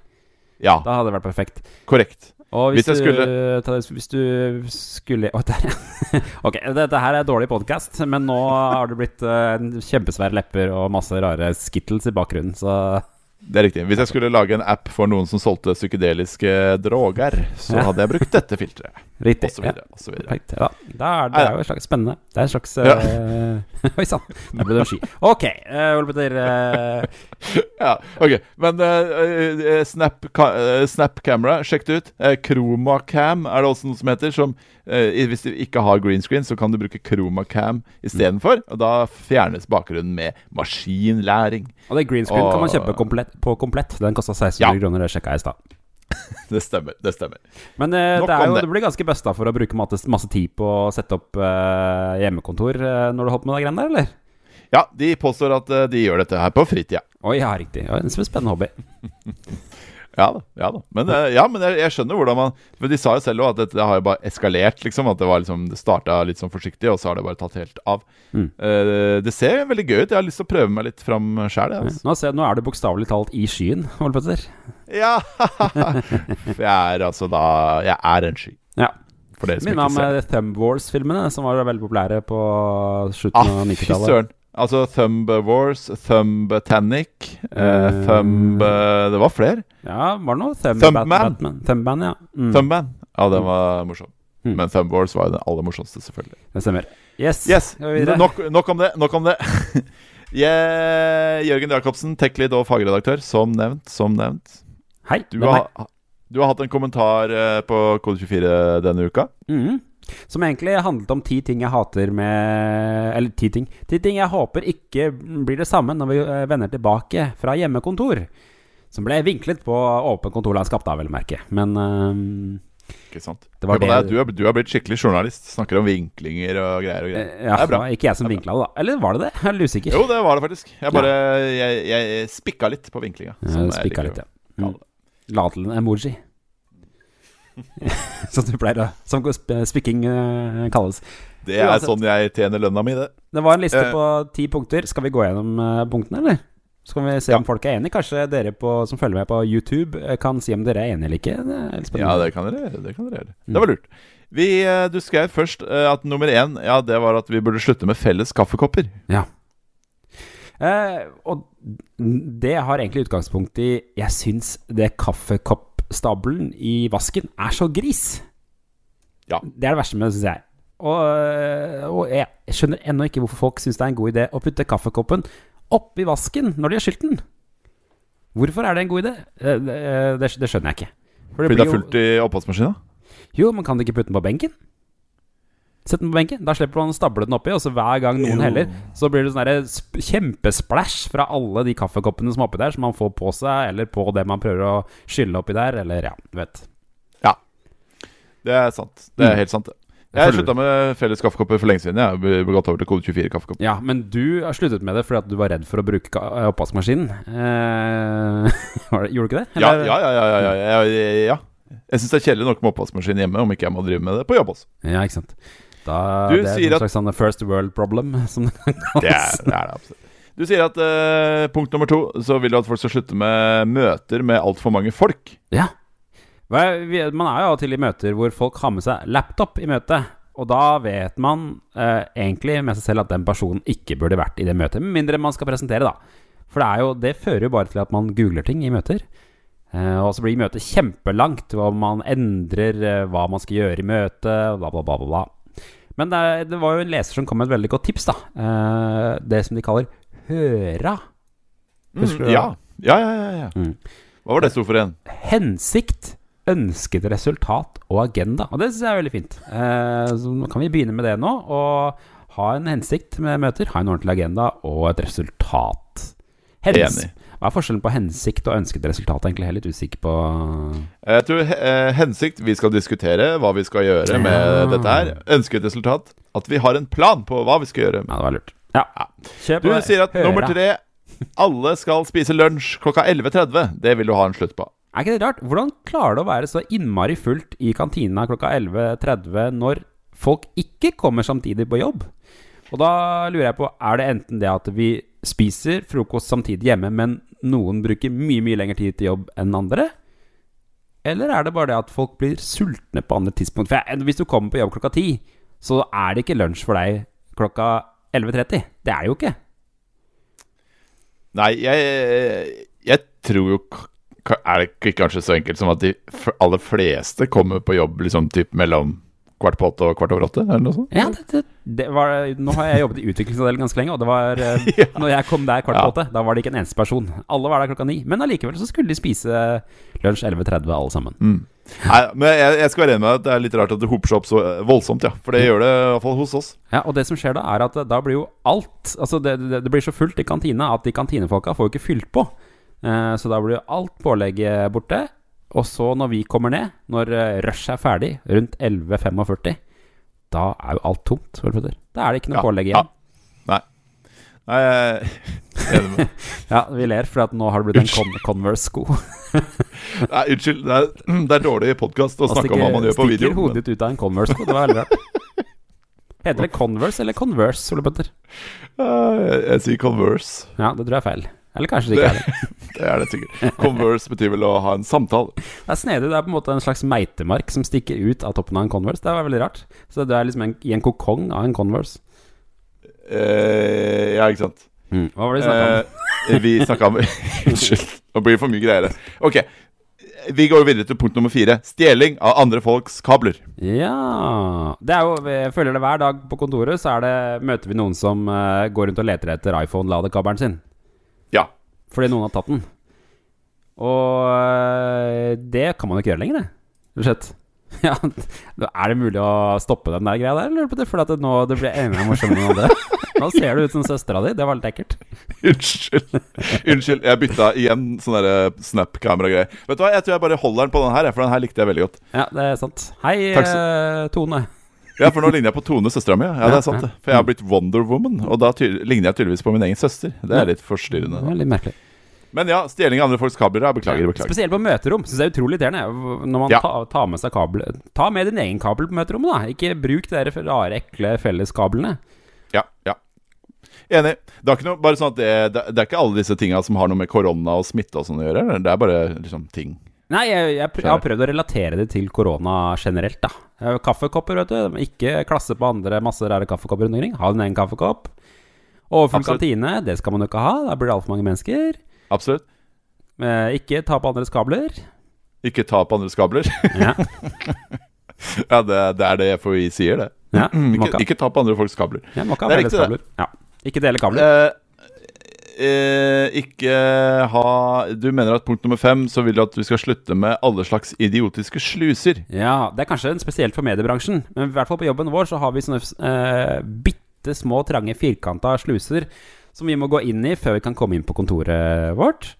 Ja, da hadde det vært perfekt. korrekt. Og hvis, Hvis jeg du, ta, hvis du skulle Å, der, ja. Ok, dette her er dårlig podkast, men nå har det blitt uh, kjempesvære lepper og masse rare skittles i bakgrunnen, så Det er riktig. Hvis jeg skulle lage en app for noen som solgte psykedeliske droger, så hadde jeg brukt dette filteret. Riktig. Og så videre. Og så videre. Ja, da er det er jo et slags spennende. Det er en slags Ja. uh, Oi sann, der ble det sky. Ok, uh, eh, Ja, ok. Men eh, Snap, Snap Camera, sjekk det ut. Uh, Chromacam er det også noe som heter. Som, hvis du ikke har green screen, så kan du bruke Chromacam istedenfor. Og da fjernes bakgrunnen med maskinlæring. og det green screen kan man kjøpe komplett, på komplett. Den kosta 1600 Ja. kroner, det sjekka jeg i stad. Det stemmer. det stemmer Men eh, det, er jo, det. det blir ganske busta for å bruke masse, tid på å sette opp eh, hjemmekontor eh, når du holder på med de greiene der, eller? Ja, de påstår at eh, de gjør dette her på fritida. Oi, ja, riktig. Ja, en spennende hobby. Ja da. ja da Men, eh, ja, men jeg, jeg skjønner hvordan man For de sa jo selv at det, har jo bare eskalert, liksom. At det var liksom Det starta litt sånn forsiktig, og så har det bare tatt helt av. Mm. Uh, det ser veldig gøy ut. Jeg har lyst til å prøve meg litt fram sjæl. Altså. Nå, nå er du bokstavelig talt i skyen, Ole Petter. Ja! For jeg er altså da Jeg er en sky. Ja. For dere som Minner ikke ser. om Thumb Wars-filmene, som var veldig populære på slutten Ah, av fy 90-tallet. Altså Thumb Wars, Thumbtanic, uh, Eh, Thumb eh, Det var flere. Ja, var det noe? Thumb Thumbman. Batman. Thumbman, ja. Mm. Thumbman. Ja, den var morsom. Mm. Men Thumbwars var jo den aller morsomste, selvfølgelig. Det stemmer. Yes. Yes, nok, nok om det. Nok om det. yeah. Jørgen Jacobsen, tech-lead og fagredaktør, som nevnt. Som nevnt. Hei. Du har, du har hatt en kommentar eh, på Kode24 denne uka. Mhm. Som egentlig handlet om ti ting jeg hater med Eller ti ting. Ti ting jeg håper ikke blir det samme når vi eh, vender tilbake fra hjemmekontor. Som ble vinklet på åpent kontorlandskap, da, vel å merke. Men um, Ikke sant? Det var det, det- Du, er, du er blitt skikkelig journalist. Snakker om vinklinger og greier. og greier. eh, ja, det er bra. ikke jeg som vinkla det, da. Eller var det det? Jeg er usikker. Jo, det var det faktisk. Jeg bare jeg, jeg spikka litt på vinklinga. Ja, spikka litt, ja. Mm. La til en emoji. som du pleier å Som spikking eh, kalles. Det er Uansett. sånn jeg tjener lønna mi, det. Det var en liste Eh. på ti punkter. Skal vi gå gjennom eh, punktene, eller? Så kan vi se om Ja. folk er enige. Kanskje dere på, som følger med på YouTube, kan si om dere er enige eller ikke. Det Ja, det kan dere gjøre. Det, kan dere gjøre. Mm. det var lurt. Vi, du skrev først at nummer én ja, det var at vi burde slutte med felles kaffekopper. Eh, og det har egentlig utgangspunkt i Jeg syns det kaffekoppstabelen i vasken er så gris. Ja. Det er det verste med det, syns jeg. Og, øh, og jeg skjønner ennå ikke hvorfor folk syns det er en god idé å putte kaffekoppen oppi vasken når de har skylt den. Hvorfor er det en god idé? Det, det, det skjønner jeg ikke. For Fordi det er fullt i oppvaskmaskina? Jo, men kan du ikke putte den på benken? Sett den på benken. Da slipper man å stable den oppi, og så hver gang noen heller, så blir det sånn kjempesplæsj kjempesplash fra alle de kaffekoppene som er oppi der, som man får på seg, eller på det man prøver å skylle oppi der, eller ja, du vet. Ja. Det er sant. Det er Mm. helt sant. det. Jeg slutta med felles kaffekopper for lenge siden. Jeg har gått over til kode 24 kaffekopper. Ja, men du har sluttet med det fordi at du var redd for å bruke oppvaskmaskinen. Eh, gjorde du ikke det? Ja, Eller- ja, ja. ja, ja, ja, ja, ja. Jeg syns det er kjedelig nok med oppvaskmaskin hjemme, om ikke jeg må drive med det på jobb også. Ja, ikke sant. Da, Du det er et slags sånn first world problem, som det Det er det, er det absolutt. Du sier at uh, punkt nummer to så vil du at folk skal slutte med møter med altfor mange folk. Ja. Man er jo av og til i møter hvor folk har med seg laptop i møtet. Og da vet man uh, egentlig med seg selv at den personen ikke burde vært i det møtet. Med mindre man skal presentere, da. For det, jo, det fører jo bare til at man googler ting i møter. Uh, og så blir møtet kjempelangt, og man endrer hva man skal gjøre i møtet, bla, bla. bla, bla. Men det, er- det var jo en leser som kom med et veldig godt tips, da. Eh, det som de kaller høra. Husker du det? ja. ja, ja, ja, ja. Mm. Hva var det stort for igjen? hensikt, ønsket resultat og agenda. Og det syns jeg er veldig fint. Eh, så nå kan vi begynne med det nå. Og ha en hensikt med møter. Ha en ordentlig agenda og et resultat. Hens Enig. Hva er forskjellen på hensikt og ønsket resultat? Egentlig er jeg litt usikker på Jeg tror eh, hensikt Vi skal diskutere hva vi skal gjøre med Ja. dette her. Ønsket resultat at vi har en plan på hva vi skal gjøre. Ja, det var lurt. Ja. Kjøp Du sier at høra. nummer tre Alle skal spise lunsj klokka 11.30. Det vil du ha en slutt på. Er ikke det rart? Hvordan klarer det å være så innmari fullt i kantina klokka 11.30 når folk ikke kommer samtidig på jobb? Og da lurer jeg på, er det enten det at vi spiser frokost samtidig hjemme, men noen bruker mye, mye lengre tid til jobb enn andre? Eller er det bare det at folk blir sultne på andre tidspunkt? For jeg, hvis du kommer på jobb klokka ti, så er det ikke lunsj for deg klokka 11.30. Det er det jo ikke. Nei, jeg, jeg tror jo Er det ikke kanskje så enkelt som at de aller fleste kommer på jobb liksom typ mellom kvart på åtte og kvart over åtte? Eller noe sånt? Ja, det, det, det var, nå har jeg jobbet i utviklingsavdelingen ganske lenge, og det var eh, Ja. Når jeg kom der kvart Ja. på åtte, da var det ikke en eneste person. Alle var der klokka ni. Men allikevel så skulle de spise lunsj 11.30 alle sammen. Mm. Nei, men jeg, jeg skal være enig med deg at det er litt rart at det hoper seg opp så eh, voldsomt, ja. For det gjør det i hvert fall hos oss. Ja, Og det som skjer da, er at da blir jo alt Altså det, det, det blir så fullt i kantina at de kantinefolka får jo ikke fylt på. Eh, så da blir jo alt pålegget borte. Og så når vi kommer ned, når rushet rush er ferdig, rundt 11.45, da er jo alt tomt. Da er det ikke noe Ja, pålegg ja. igjen. Nei, jeg er enig med. Ja, vi ler for at nå har det blitt en Con Converse-sko. Nei, Unnskyld, det er, det er dårlig podkast å snakke om hva man gjør på video. stikker hodet ditt ut av en Converse-sko. Det var veldig rart. Heter det Converse eller Converse, Ole Petter? eh, jeg, jeg sier Converse. Ja, det tror jeg er feil. Eller kanskje det ikke er det. Det er det sikkert. Converse betyr vel å ha en samtale. Det er snedig. Det er på en måte en slags meitemark som stikker ut av toppen av en Converse. Det var veldig rart. Så du er liksom en, i en kokong av en Converse. Eh, ja, ikke sant. Hva var det? Eh, vi snakka om Unnskyld, nå blir det for mye greier. Ok. vi går videre til punkt nummer fire. Stjeling av andre folks kabler. Ja Det er jo, Jeg føler det hver dag på kontoret så er det, møter vi noen som uh, går rundt og leter etter iPhone-ladekabelen sin. Fordi noen har tatt den. Og eh, det kan man jo ikke gjøre lenger, det. Rett. Ja, er det mulig å stoppe den der greia der, eller? Fordi at det nå det blir enda morsommere enn det. Nå ser du ut som søstera di. Det var litt ekkelt. Unnskyld. Unnskyld, jeg bytta igjen sånn derre Snap-kamera-greie. Vet du hva, Jeg tror jeg bare holder den på den her, for den her likte jeg veldig godt. Ja, det er sant. Hei, eh, Tone. Ja, for nå ligner jeg på Tone, søstera mi. Ja, det er sant, det. For jeg har blitt Wonder Woman, og da ligner jeg tydeligvis på min egen søster. Det er litt Det forstyrrende. Ja, litt merkelig. Men ja, stjeling av andre folks kabler. Ja, beklager, beklager. Spesielt på møterom. Syns jeg er utrolig irriterende. Når man Ja. tar, ta med seg kabel Ta med din egen kabel på møterommet, da. Ikke bruk de der rare, ekle felleskablene. Ja, ja. Enig. Det er ikke noe, bare sånn det, det, det er ikke alle disse tinga som har noe med korona og smitte og sånn å gjøre. Det er bare liksom ting. Nei, jeg, jeg, jeg har prøvd å relatere det til korona generelt, da. Kaffekopper, vet du. Ikke klasse på andre masse rare kaffekopper rundt omkring. Ha din egen kaffekopp. Overfull kantine, det skal man jo ikke ha. Da blir det altfor mange mennesker. Absolutt. Eh, ikke ta på andres kabler. Ikke ta på andres kabler. Ja, ja, det, det er det FHI sier, det. ja. Ikke, ikke, ta på andre folks kabler. ja, må ikke Det er riktig, det. Ja. Ikke dele kabler. Eh, eh, ikke ha Du mener at punkt nummer fem så vil du at vi skal slutte med alle slags idiotiske sluser. Ja, det er kanskje spesielt for mediebransjen, men i hvert fall på jobben vår så har vi sånne eh, bitte små, trange, firkanta sluser som vi må gå inn i før vi kan komme inn på kontoret vårt.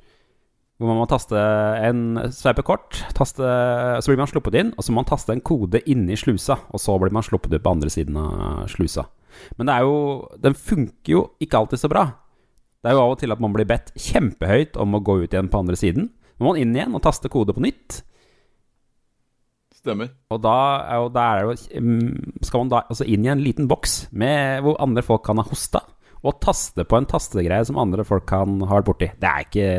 Hvor man må taste en sveipe kort, taste, så blir man sluppet inn, og så må man taste en kode inni slusa, og så blir man sluppet ut på andre siden av slusa. Men det er jo, den funker jo ikke alltid så bra. Det er jo av og til at man blir bedt kjempehøyt om å gå ut igjen på andre siden. Nå må man inn igjen og taste kode på nytt. Stemmer. Og da er jo, da er det jo mm, Skal man da altså inn i en liten boks med, hvor andre folk kan ha hosta, og taste på en tastegreie som andre folk kan ha vært borti. Det er ikke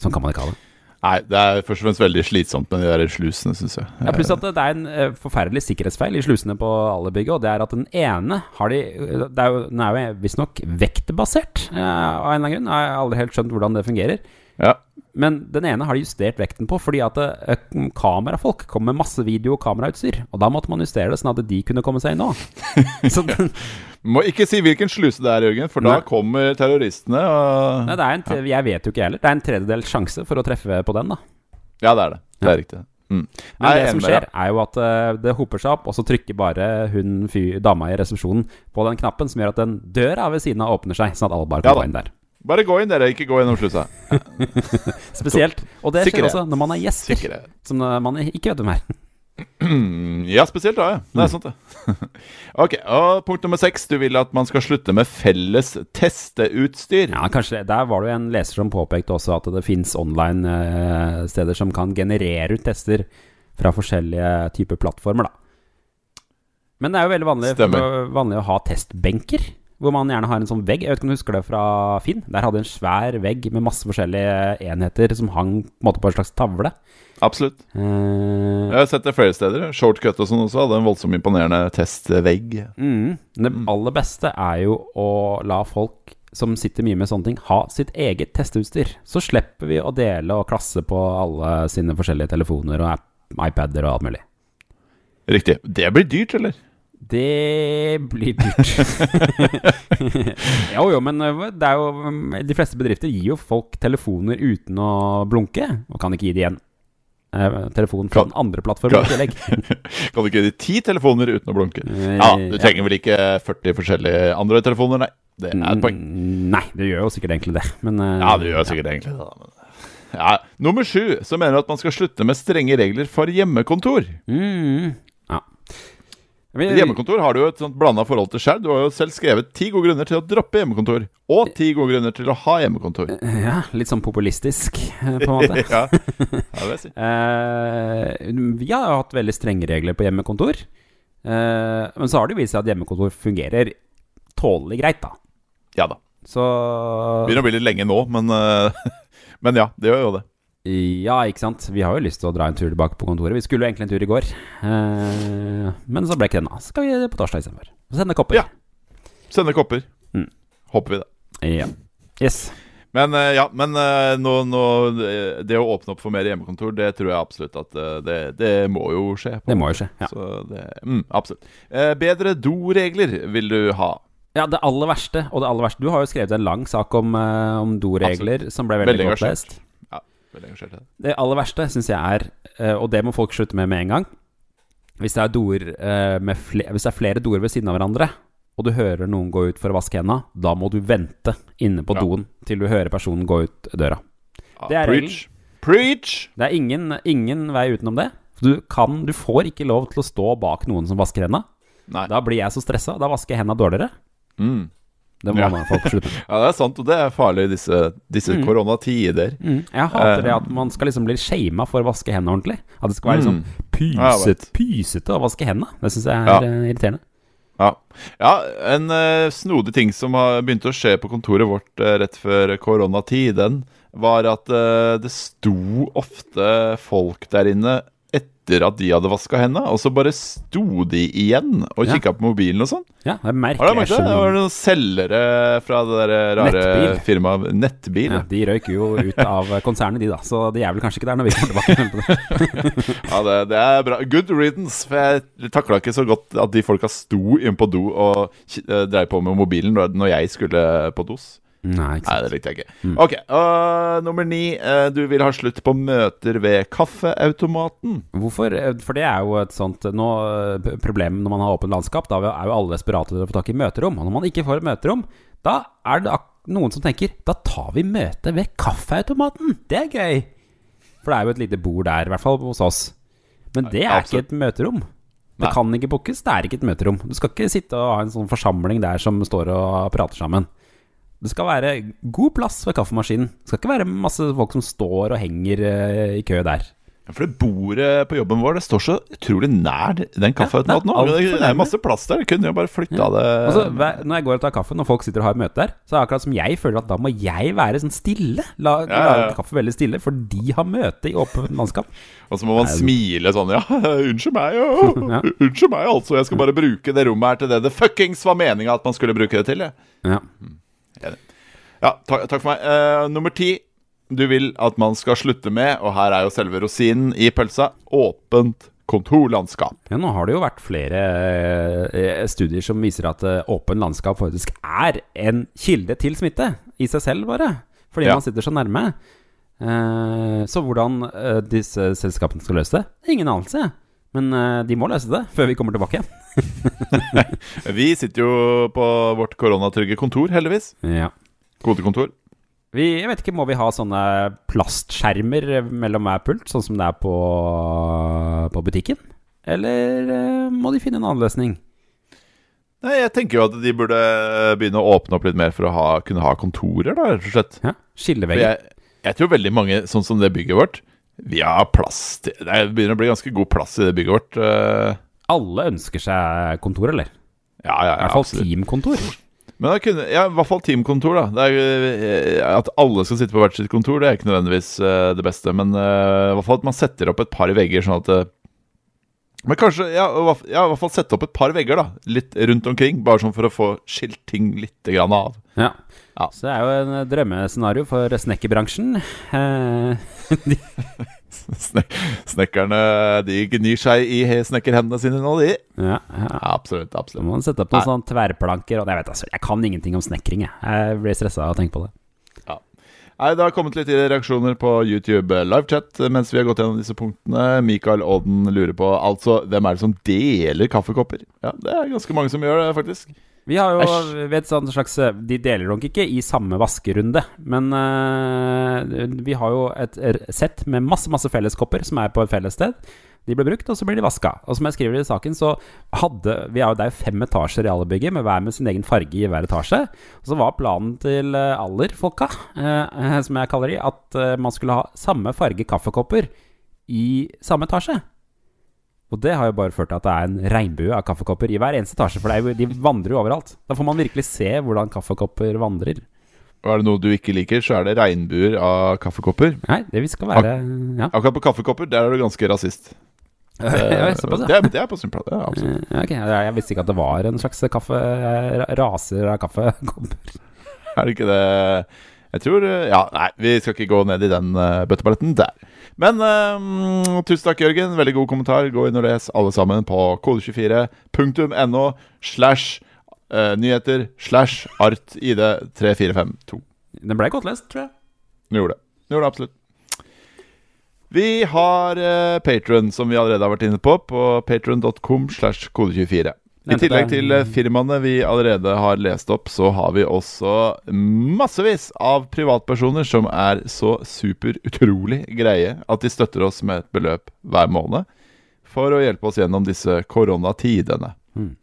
Sånn kan man ikke ha det. Nei, det er først og fremst veldig slitsomt med de der slusene, syns jeg. Ja, Pluss at det er en eh, forferdelig sikkerhetsfeil i slusene på alle bygget. Og det er at den ene har de det er jo, Den er jo visstnok vektbasert eh, av en eller annen grunn. Jeg har aldri helt skjønt hvordan det fungerer. Ja. Men den ene har de justert vekten på fordi at eh, kamerafolk kom med masse video- og kamerautstyr. Og da måtte man justere det sånn at de kunne komme seg inn òg. Så den, Må ikke si hvilken sluse det er, Jørgen, for da Nei. kommer terroristene og Nei, det er en, tre- jeg vet jo ikke jeg heller. Det er en tredjedel sjanse for å treffe på den, da. Ja, det er det. Det Ja. er riktig. Mm. Men Nei, det som skjer, er jo at eh, det hoper seg opp, og så trykker bare hun fy, dama i resepsjonen på den knappen som gjør at den døra ved siden av åpner seg, sånn at alle bare Ja kan da. gå inn der. Bare gå inn, dere. Ikke gå gjennom slusa. Spesielt. Og det skjer Sikkerhet. også når man er gjester, Sikkerhet. som man ikke vet hvem er. Mm, Ja, spesielt da, ja. Det er sant, det. ok, og Punkt nummer seks. Du vil at man skal slutte med felles testeutstyr. Ja, kanskje Der var det jo en leser som påpekte også at det fins online eh, steder som kan generere ut tester fra forskjellige typer plattformer, da. Men det er jo veldig vanlig, vanlig å ha testbenker. Hvor man gjerne har en sånn vegg. Jeg vet ikke om du husker det fra Finn? Der hadde en svær vegg med masse forskjellige enheter som hang på en måte på en slags tavle. Absolutt. Eh, Jeg har sett det flere steder. Shortcut og sånn også hadde en voldsomt imponerende testvegg. mm. Det aller beste er jo å la folk som sitter mye med sånne ting, ha sitt eget testeutstyr. Så slipper vi å dele og klasse på alle sine forskjellige telefoner og iPader og alt mulig. Riktig. Det blir dyrt, eller? Det blir dyrt. jo, jo, men øh, det er jo um, De fleste bedrifter gir jo folk telefoner uten å blunke, og kan ikke gi det igjen. Eh, telefon fra den andre plattformen i tillegg. Kan du ikke gi ti telefoner uten å blunke? Eh, Ja, du trenger vel ikke 40 forskjellige andre telefoner, nei. Det er et poeng. Mm, Nei, det gjør jo sikkert egentlig det, men øh, Ja, det gjør sikkert egentlig det. men- Ja, Nummer sju, som mener at man skal slutte med strenge regler for hjemmekontor. Mm, Vi, Hjemmekontor har du jo et sånt blanda forhold til sjøl. Du har jo selv skrevet ti gode grunner til å droppe hjemmekontor. Og ti gode grunner til å ha hjemmekontor. ja, litt sånn populistisk, eh, på en måte. ja, det vil jeg si. Eh, vi har jo hatt veldig strenge regler på hjemmekontor. Eh, men så har det vist seg at hjemmekontor fungerer tålelig greit, da. Ja da. Så Begynner å bli litt lenge nå, men, eh, men ja, det gjør jo det. Ja, ikke sant. Vi har jo lyst til å dra en tur tilbake på kontoret. Vi skulle jo egentlig en tur i går, eh, men så ble ikke den av. Så skal vi på torsdag istedenfor. Sende kopper. Ja. Sende kopper. Mm. Håper vi det. ja. Yes. Men eh, ja, men eh, nå, nå, det å åpne opp for mer hjemmekontor, det tror jeg absolutt at eh, det, det må jo skje. på Det må jo skje, ja. Så det, mm, absolutt. Eh, bedre doregler vil du ha. Ja, det aller verste, og det aller verste Du har jo skrevet en lang sak om, om doregler som ble veldig, Veldig godt lest. Ja, veldig engasjert i det. Det aller verste syns jeg er, eh, og det må folk slutte med med en gang Hvis det er, eh, med fle hvis det er flere doer ved siden av hverandre, og du hører noen gå ut for å vaske hendene, da må du vente inne på Ja. doen til du hører personen gå ut døra. Ja, Det er preach. Preach! Det er ingen, ingen vei utenom det. Du, kan, du får ikke lov til å stå bak noen som vasker hendene. Da blir jeg så stressa. Da vasker jeg hendene dårligere. Mm. Det må Ja. man få slutte med. Ja, det er sant, og det er farlig i disse, disse Mm. koronatider. Mm. Jeg hater uh, det at man skal liksom bli shama for å vaske hendene ordentlig. At det skal være liksom Mm. Ja, pyset, pysete å vaske hendene. Det syns jeg er Ja. eh, irriterende. Ja. ja, en uh, snodig ting som har begynt å skje på kontoret vårt uh, rett før koronatid, den var at eh, det sto ofte folk der inne etter at de hadde vaska hendene, og så bare sto de igjen og Ja. kikka på mobilen og sånn. Ja, det er du Jeg det? Det var noen selgere fra det der rare Nettbil. firmaet Nettbil. Ja, de røyk jo ut av konsernet, de, da. Så de er vel kanskje ikke der når vi kommer tilbake. Ja, det, det er bra. Good riddance. For jeg takla ikke så godt at de folka sto inne på do og eh, dreiv på med mobilen når jeg skulle på dos. Nei, Nei, det likte jeg ikke. Mm. Ok, uh, Nummer ni. Uh, Du vil ha slutt på møter ved kaffeautomaten. Hvorfor? Eh, For det er jo et sånt nå, eh, problem når man har åpent landskap. Da er jo alle desperate til å få tak i møterom. Og når man ikke får et møterom, da er det noen som tenker Da tar vi møte ved kaffeautomaten. Det er gøy. For det er jo et lite bord der, i hvert fall hos oss. Men det er ikke et møterom. Det Nei. kan ikke bookes. Det er ikke et møterom. Du skal ikke sitte og ha en sånn forsamling der som står og prater sammen. Det skal være god plass ved kaffemaskinen. Det skal ikke være masse folk som står og henger eh, i kø der. Ja, For det bordet på jobben vår Det står så utrolig nær den kaffeautomaten er nå. Det er masse plass der. Jeg kunne jo bare flytta Ja. det Altså, når jeg går og tar kaffe, når folk sitter og har møte der, så er det akkurat som jeg føler at da må jeg være sånn stille. La, Ja, ja, ja. kaffe veldig stille, for de har møte i åpent landskap. Og så må man Nei, smile sånn Ja, unnskyld meg, jo. Ja. Unnskyld meg, altså. Jeg skal bare bruke det rommet her til det det fuckings var meninga at man skulle bruke det til. Ja, Ja. Ja, takk, takk for meg. Uh, nummer ti. Du vil at man skal slutte med, og her er jo selve rosinen i pølsa, åpent kontorlandskap. ja, nå har det jo vært flere eh, studier som viser at eh, åpen landskap faktisk er en kilde til smitte i seg selv, bare. Fordi Ja. man sitter så nærme. Eh, så hvordan eh, disse selskapene skal løse det? Ingen anelse. Men eh, de må løse det før vi kommer tilbake igjen. Vi sitter jo på vårt koronatrygge kontor, heldigvis. Ja. Kodekontor. Vi, jeg vet ikke, Må vi ha sånne plastskjermer mellom hver pult, sånn som det er på, på butikken? Eller eh, må de finne en annen løsning? Nei, Jeg tenker jo at de burde begynne å åpne opp litt mer for å ha, kunne ha kontorer, da, rett og slett. Ja, Skillevegger. jeg, jeg tror veldig mange, sånn som det bygget vårt Vi har plass til Det begynner å bli ganske god plass i det bygget vårt. eh, Alle ønsker seg kontor, eller? Ja, ja, I hvert fall absolutt. teamkontor. Men da kunne, ja, i hvert fall teamkontor, da. Det er, eh, at alle skal sitte på hvert sitt kontor, det er ikke nødvendigvis uh, det beste. Men uh, i hvert fall at man setter opp et par vegger, sånn at uh, Men kanskje ja, ja, i hvert fall sette opp et par vegger, da. Litt rundt omkring. Bare sånn for å få skilt ting litt grann av. Ja. Ja. Så det er jo en drømmescenario for snekkerbransjen. Eh, snekkerne de gnir seg i snekkerhendene sine nå, de. ja, ja. Ja, absolutt. Absolutt. må man sette opp noen Nei. sånne tverrplanker. Og jeg vet altså, jeg kan ingenting om snekring. Jeg, jeg blir stressa av å tenke på det. Nei, Det har kommet litt reaksjoner på YouTube livechat mens vi har gått gjennom disse punktene. Mikael Odden lurer på altså, hvem er det som deler kaffekopper. Ja, Det er ganske mange som gjør det, faktisk. Vi har jo Æsj. vet, sånn slags De deler nok ikke i samme vaskerunde, men uh, vi har jo et sett med masse masse felleskopper som er på et felles sted. De blir brukt, og så blir de vaska. Og som jeg skriver i saken, så hadde vi er jo, Det er fem etasjer i alle bygget, med hver med sin egen farge i hver etasje. Og så var planen til eh, Aller-folka, uh, som jeg kaller de, at eh, man skulle ha samme farge kaffekopper i samme etasje. Og det har jo bare ført til at det er en regnbue av kaffekopper i hver eneste etasje. For jo, de vandrer jo overalt. Da får man virkelig se hvordan kaffekopper vandrer. Og er det noe du ikke liker, så er det regnbuer av kaffekopper. Nei, det vi skal være Ja, Akkurat på kaffekopper, der er du ganske rasist. det, ja. er, det er på sin plass. Ja, absolutt. Jeg, visste ikke at det var en slags kaffe Raser av kaffekopper. Er det ikke det Jeg tror eh, Ja, nei, vi skal ikke gå ned i den bøtteballetten der. Men uh, tusen takk, Jørgen. Veldig god kommentar. Gå inn og les alle sammen på kode24.no slash uh, nyheter slash art id 3452. Den ble godt lest, tror jeg. Den gjorde det. Den gjorde det absolutt. Vi har uh, Patron, som vi allerede har vært inne på, på patron.com slash kode24. I tillegg til eh, firmaene vi allerede har lest opp, så har vi også massevis av privatpersoner som er så super-utrolig greie at de støtter oss med et beløp hver måned for å hjelpe oss gjennom disse koronatidene. Mm.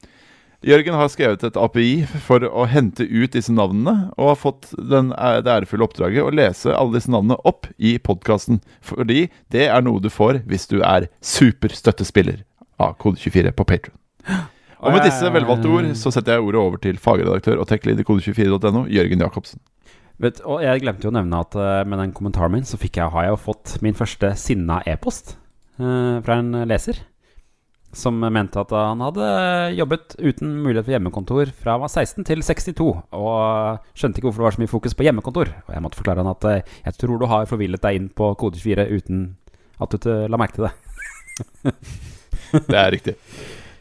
Jørgen har skrevet et API for å hente ut disse navnene, og har fått den, det ærefulle oppdraget å lese alle disse navnene opp i podkasten. Fordi det er noe du får hvis du er superstøttespiller av Kode24 på Patron. Og med disse velvalgte ord så setter jeg ordet over til fagredaktør og tech-lead i kode24.no, Jørgen Jacobsen. Vet, og jeg glemte jo å nevne at eh, med den kommentaren min så jeg, har jeg jo fått min første sinna e-post eh, fra en leser. Som mente at han hadde jobbet uten mulighet for hjemmekontor fra han var 16 til 62. Og skjønte ikke hvorfor det var så mye fokus på hjemmekontor. Og jeg måtte forklare han at eh, jeg tror du har forvillet deg inn på kode 24 uten at du la merke til det. Det er riktig.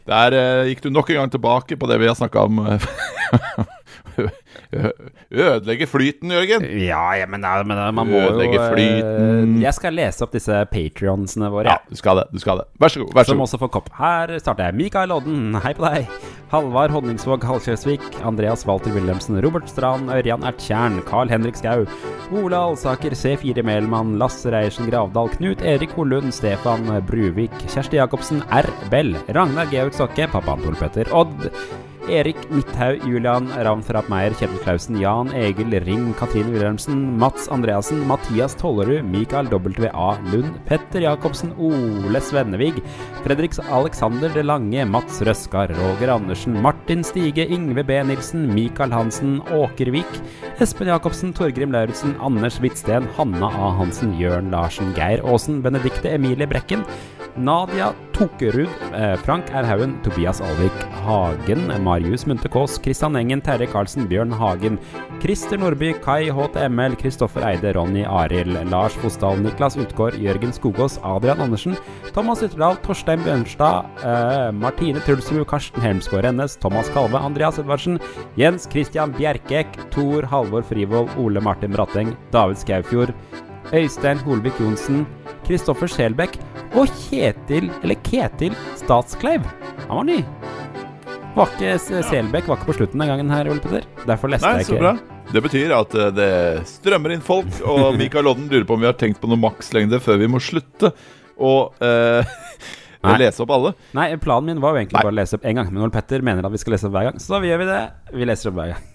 Der eh, gikk du nok en gang tilbake på det vi har snakka om. eh, Ødelegge flyten, Jørgen. Ja, ja men, nei, men man må jo Ødelegge flyten. eh, Jeg skal lese opp disse patrionsene våre. Ja, du skal det. du skal det Vær så god. vær så Som god også får kopp. Her starter jeg. Mikael Odden, hei på deg. Halvard Honningsvåg Halkjøsvik. Andreas Walter Wilhelmsen. Robert Strand. Ørjan Ertjern. Carl Henrik Skau. Ola Alsaker. C4 Melmann. Lasse Reiersen Gravdal. Knut Erik Holund. Stefan Bruvik. Kjersti Jacobsen. R. Bell. Ragnar Georg Sokke. Pappa Antol Petter. Odd. Erik Midthaug, Julian Ravntrapp Meyer, Kjetil Klausen, Jan Egil Ring, Katrine Wilhelmsen, Mats Andreassen, Mathias Tollerud, Mikael W.A. Lund, Petter Jacobsen, Ole Svennevig, Fredriks Alexander De Lange, Mats Røskar, Roger Andersen, Martin Stige, Yngve B. Nilsen, Mikael Hansen, Åkervik, Espen Jacobsen, Torgrim Lauritzen, Anders Hvitsten, Hanna A. Hansen, Jørn Larsen, Geir Aasen, Benedikte Emilie Brekken, Nadia Tokerud, eh, Frank Erhaugen, Tobias Alvik Hagen, Marius Munthe Kaas, Kristian Engen, Terje Karlsen, Bjørn Hagen, Christer Nordby, Kai HTML, Kristoffer Eide, Ronny Arild, Lars Fosdal, Niklas Utgård, Jørgen Skogås, Adrian Andersen, Thomas Ytterdal, Torstein Bjørnstad, eh, Martine Trulsrud, Karsten Helmsgaard Rennes, Thomas Kalve, Andreas Edvardsen, Jens Christian Bjerkek, Tor Halvor Frivold, Ole Martin Bratteng, David Skaufjord, Øystein Holvik Johnsen, Kristoffer Selbekk og Kjetil, eller Ketil Statskleiv. Han var ny. Var ikke Selbekk var ikke på slutten den gangen her, Ole Petter. Derfor leste Nei, jeg så ikke. bra. Det betyr at eh, det strømmer inn folk, og Mikael Odden lurer på om vi har tenkt på noe makslengde før vi må slutte å eh, lese opp alle. Nei, planen min var jo egentlig Nei. bare å lese opp én gang, men Ole Petter mener at vi skal lese opp hver gang, så da gjør vi det. Vi leser opp hver gang.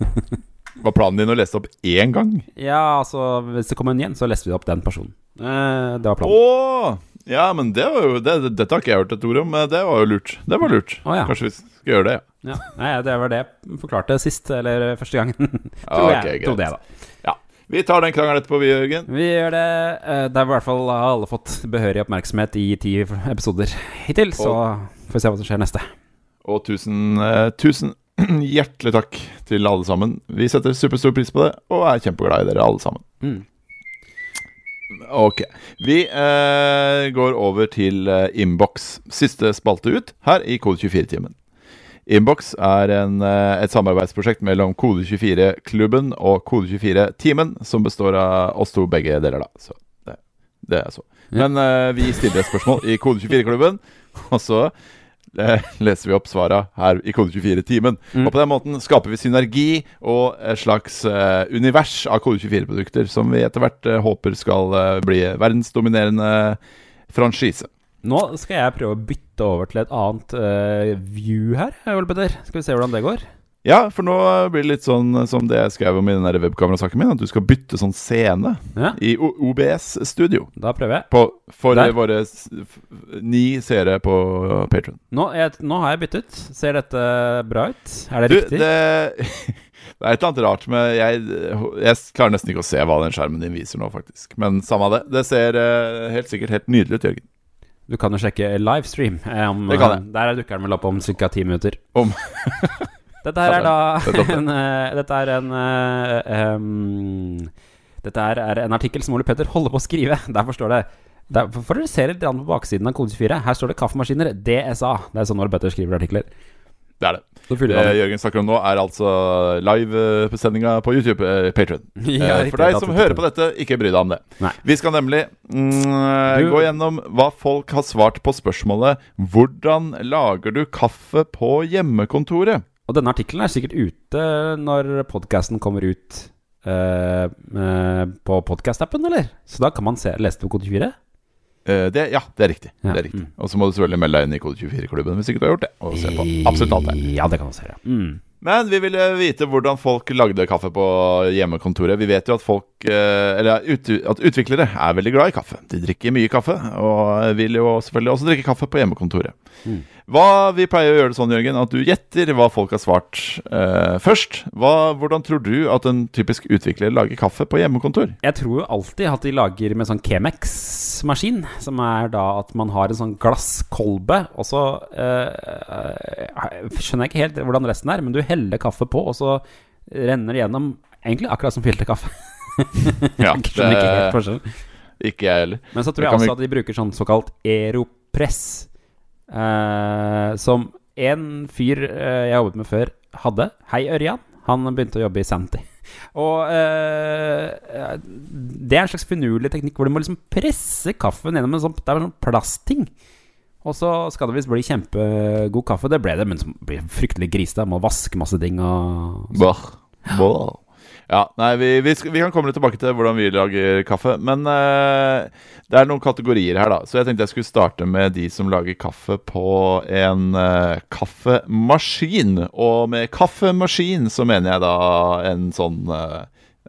Var planen din å lese opp én gang? Ja, altså hvis det kommer en igjen, så leste vi opp den personen. Eh, det var planen. planen. Ja, men det var jo det, Dette har ikke jeg hørt et ord om, men det var jo lurt. Det var lurt. Oh, ja. Kanskje vi skal gjøre det, ja. Ja. Nei, det var det jeg forklarte sist, eller første gangen. Tror ok, jeg. greit. Trodde jeg, da. ja. Vi tar den krangelen etterpå, vi, Jørgen. Vi gjør det. Eh, Det er i hvert fall alle fått behørig oppmerksomhet i ti episoder hittil, så får vi se hva som skjer neste. Og tusen, eh, tusen hjertelig takk til alle sammen. Vi setter superstor pris på det, og er kjempeglad i dere alle sammen. Mm. Ok. Vi eh, går over til eh, Inbox. Siste spalte ut her i Kode24-timen. Inbox er en, eh, et samarbeidsprosjekt mellom Kode24-klubben og Kode24-teamen, som består av oss to begge deler, da. Så det, det er så. Men eh, vi stiller et spørsmål i Kode24-klubben, og så leser vi opp svara her i Kode24-timen. Mm. Og på den måten skaper vi synergi og et slags uh, univers av Kode24-produkter som vi etter hvert uh, håper skal uh, bli verdensdominerende franchise. Nå skal jeg prøve å bytte over til et annet view her, Ole Petter. Skal vi se hvordan det går? Ja, for nå blir det litt sånn som det jeg skrev om i den webkamerasaken min, at du skal bytte sånn scene Ja, i O- OBS-studio. da prøver jeg. På, for Der. våre ni seere på Patron. Nå, nå har jeg byttet. Ser dette bra ut? Er det Du, riktig? det, det er et eller annet rart med jeg, jeg klarer nesten ikke å se hva den skjermen din viser nå, faktisk. Men samme det. Det ser eh, helt sikkert helt nydelig ut, Jørgen. Du kan jo sjekke livestream. eh, Om, Det kan jeg. Der dukker den vel opp om ca. ti minutter. Om Dette her er da en, eh, Dette er en em, Dette her er en artikkel som Ole Petter holder på å skrive. Derfor står det der, For dere ser litt på baksiden av kode 24. Her står det 'kaffemaskiner DSA'. Det er sånn Ole Petter skriver artikler. Det er det. Det Jørgen snakker om nå, er altså live-sendinga på YouTube, eh, Patron. Ja, Eh, For deg som hører på dette, ikke bry deg om det. Nei. Vi skal nemlig mm, gå gjennom hva folk har svart på spørsmålet 'Hvordan lager du kaffe på hjemmekontoret?' Og denne artikkelen er sikkert ute når podkasten kommer ut eh, eh, på podkast-appen, eller? Så da kan man se, lese det på kode 24? Eh, det, ja, det er riktig. Ja, Det er riktig. mm. Og så må du selvfølgelig melde deg inn i Kode 24-klubben hvis ikke du har gjort det. Og se på absolutt alt her. Ja, det kan du se. Ja. Mm. Men vi ville vite hvordan folk lagde kaffe på hjemmekontoret. Vi vet jo at folk eh, Eller at utviklere er veldig glad i kaffe. De drikker mye kaffe, og vil jo selvfølgelig også drikke kaffe på hjemmekontoret. Mm. Hva, Vi pleier å gjøre det sånn, Jørgen, at du gjetter hva folk har svart eh, først. Hva, hvordan tror du at en typisk utvikler lager kaffe på hjemmekontor? Jeg tror jo alltid at de lager med sånn Kemex-maskin. som er da at man har en sånn glasskolbe, og så eh, eh, Skjønner jeg ikke helt hvordan resten er, men du heller kaffe på, og så renner det gjennom egentlig akkurat som filterkaffe. Ja, jeg skjønner ikke helt forskjellen. ikke jeg heller. Men så tror jeg også at de bruker sånn såkalt aeropress, eh, som en fyr uh, jeg jobbet med før, hadde. Hei, Ørjan. Han begynte å jobbe i Santy. Og uh, det er en slags finurlig teknikk hvor du må liksom presse kaffen gjennom en sånn, det er en sånn plastting. Og så skal det visst bli kjempegod kaffe. Det ble det, men det blir fryktelig grisete. Må vaske masse ting og Bah. Bah. Ja, nei, vi, vi, vi kan komme litt tilbake til hvordan vi lager kaffe. Men eh, det er noen kategorier her, da. Så jeg tenkte jeg skulle starte med de som lager kaffe på en eh, kaffemaskin. Og med kaffemaskin så mener jeg da en sånn eh,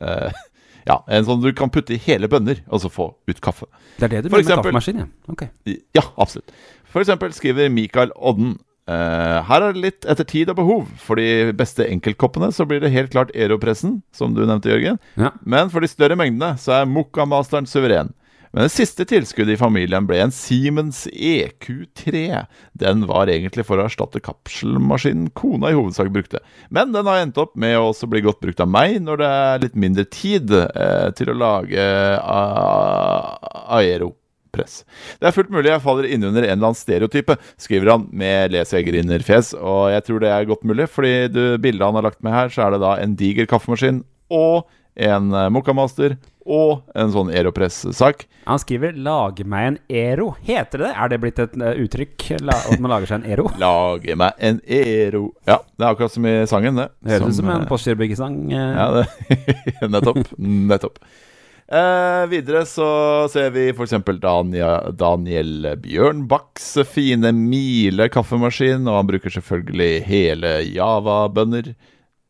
eh, Ja, en sånn du kan putte i hele bønner, og så få ut kaffe. Det er det du mener med kaffemaskin, ja. okay. Ja, absolutt. For eksempel skriver Mikael Odden eh, Her er det litt etter tid og behov. For de beste enkeltkoppene så blir det helt klart Aeropressen, som du nevnte, Jørgen. Ja. Men for de større mengdene så er Mokkamasteren suveren. Men det siste tilskuddet i familien ble en Siemens EQ3. Den var egentlig for å erstatte kapselmaskinen kona i hovedsak brukte. Men den har endt opp med å også bli godt brukt av meg når det er litt mindre tid eh, til å lage uh, aeropress. Det er fullt mulig jeg faller innunder en eller annen stereotype, skriver han med lesegrinerfjes. Og jeg tror det er godt mulig, fordi du, bildet han har lagt med her, så er det da en diger kaffemaskin og en uh, Mokkamaster og en sånn Aeropress-sak. Han skriver 'lage meg en Ero'. Heter det det? Er det blitt et eh, uttrykk? La, at man lager seg en Ero? Lage meg en Ero Ja, det er akkurat som i sangen, det. Høres ut som en eh, Postgirobyggesang. eh. Ja, det, nettopp. Nettopp. Eh, videre så ser vi f.eks. Daniel, Daniel Bjørnbakks fine Mile kaffemaskin, og han bruker selvfølgelig hele Java-bønner.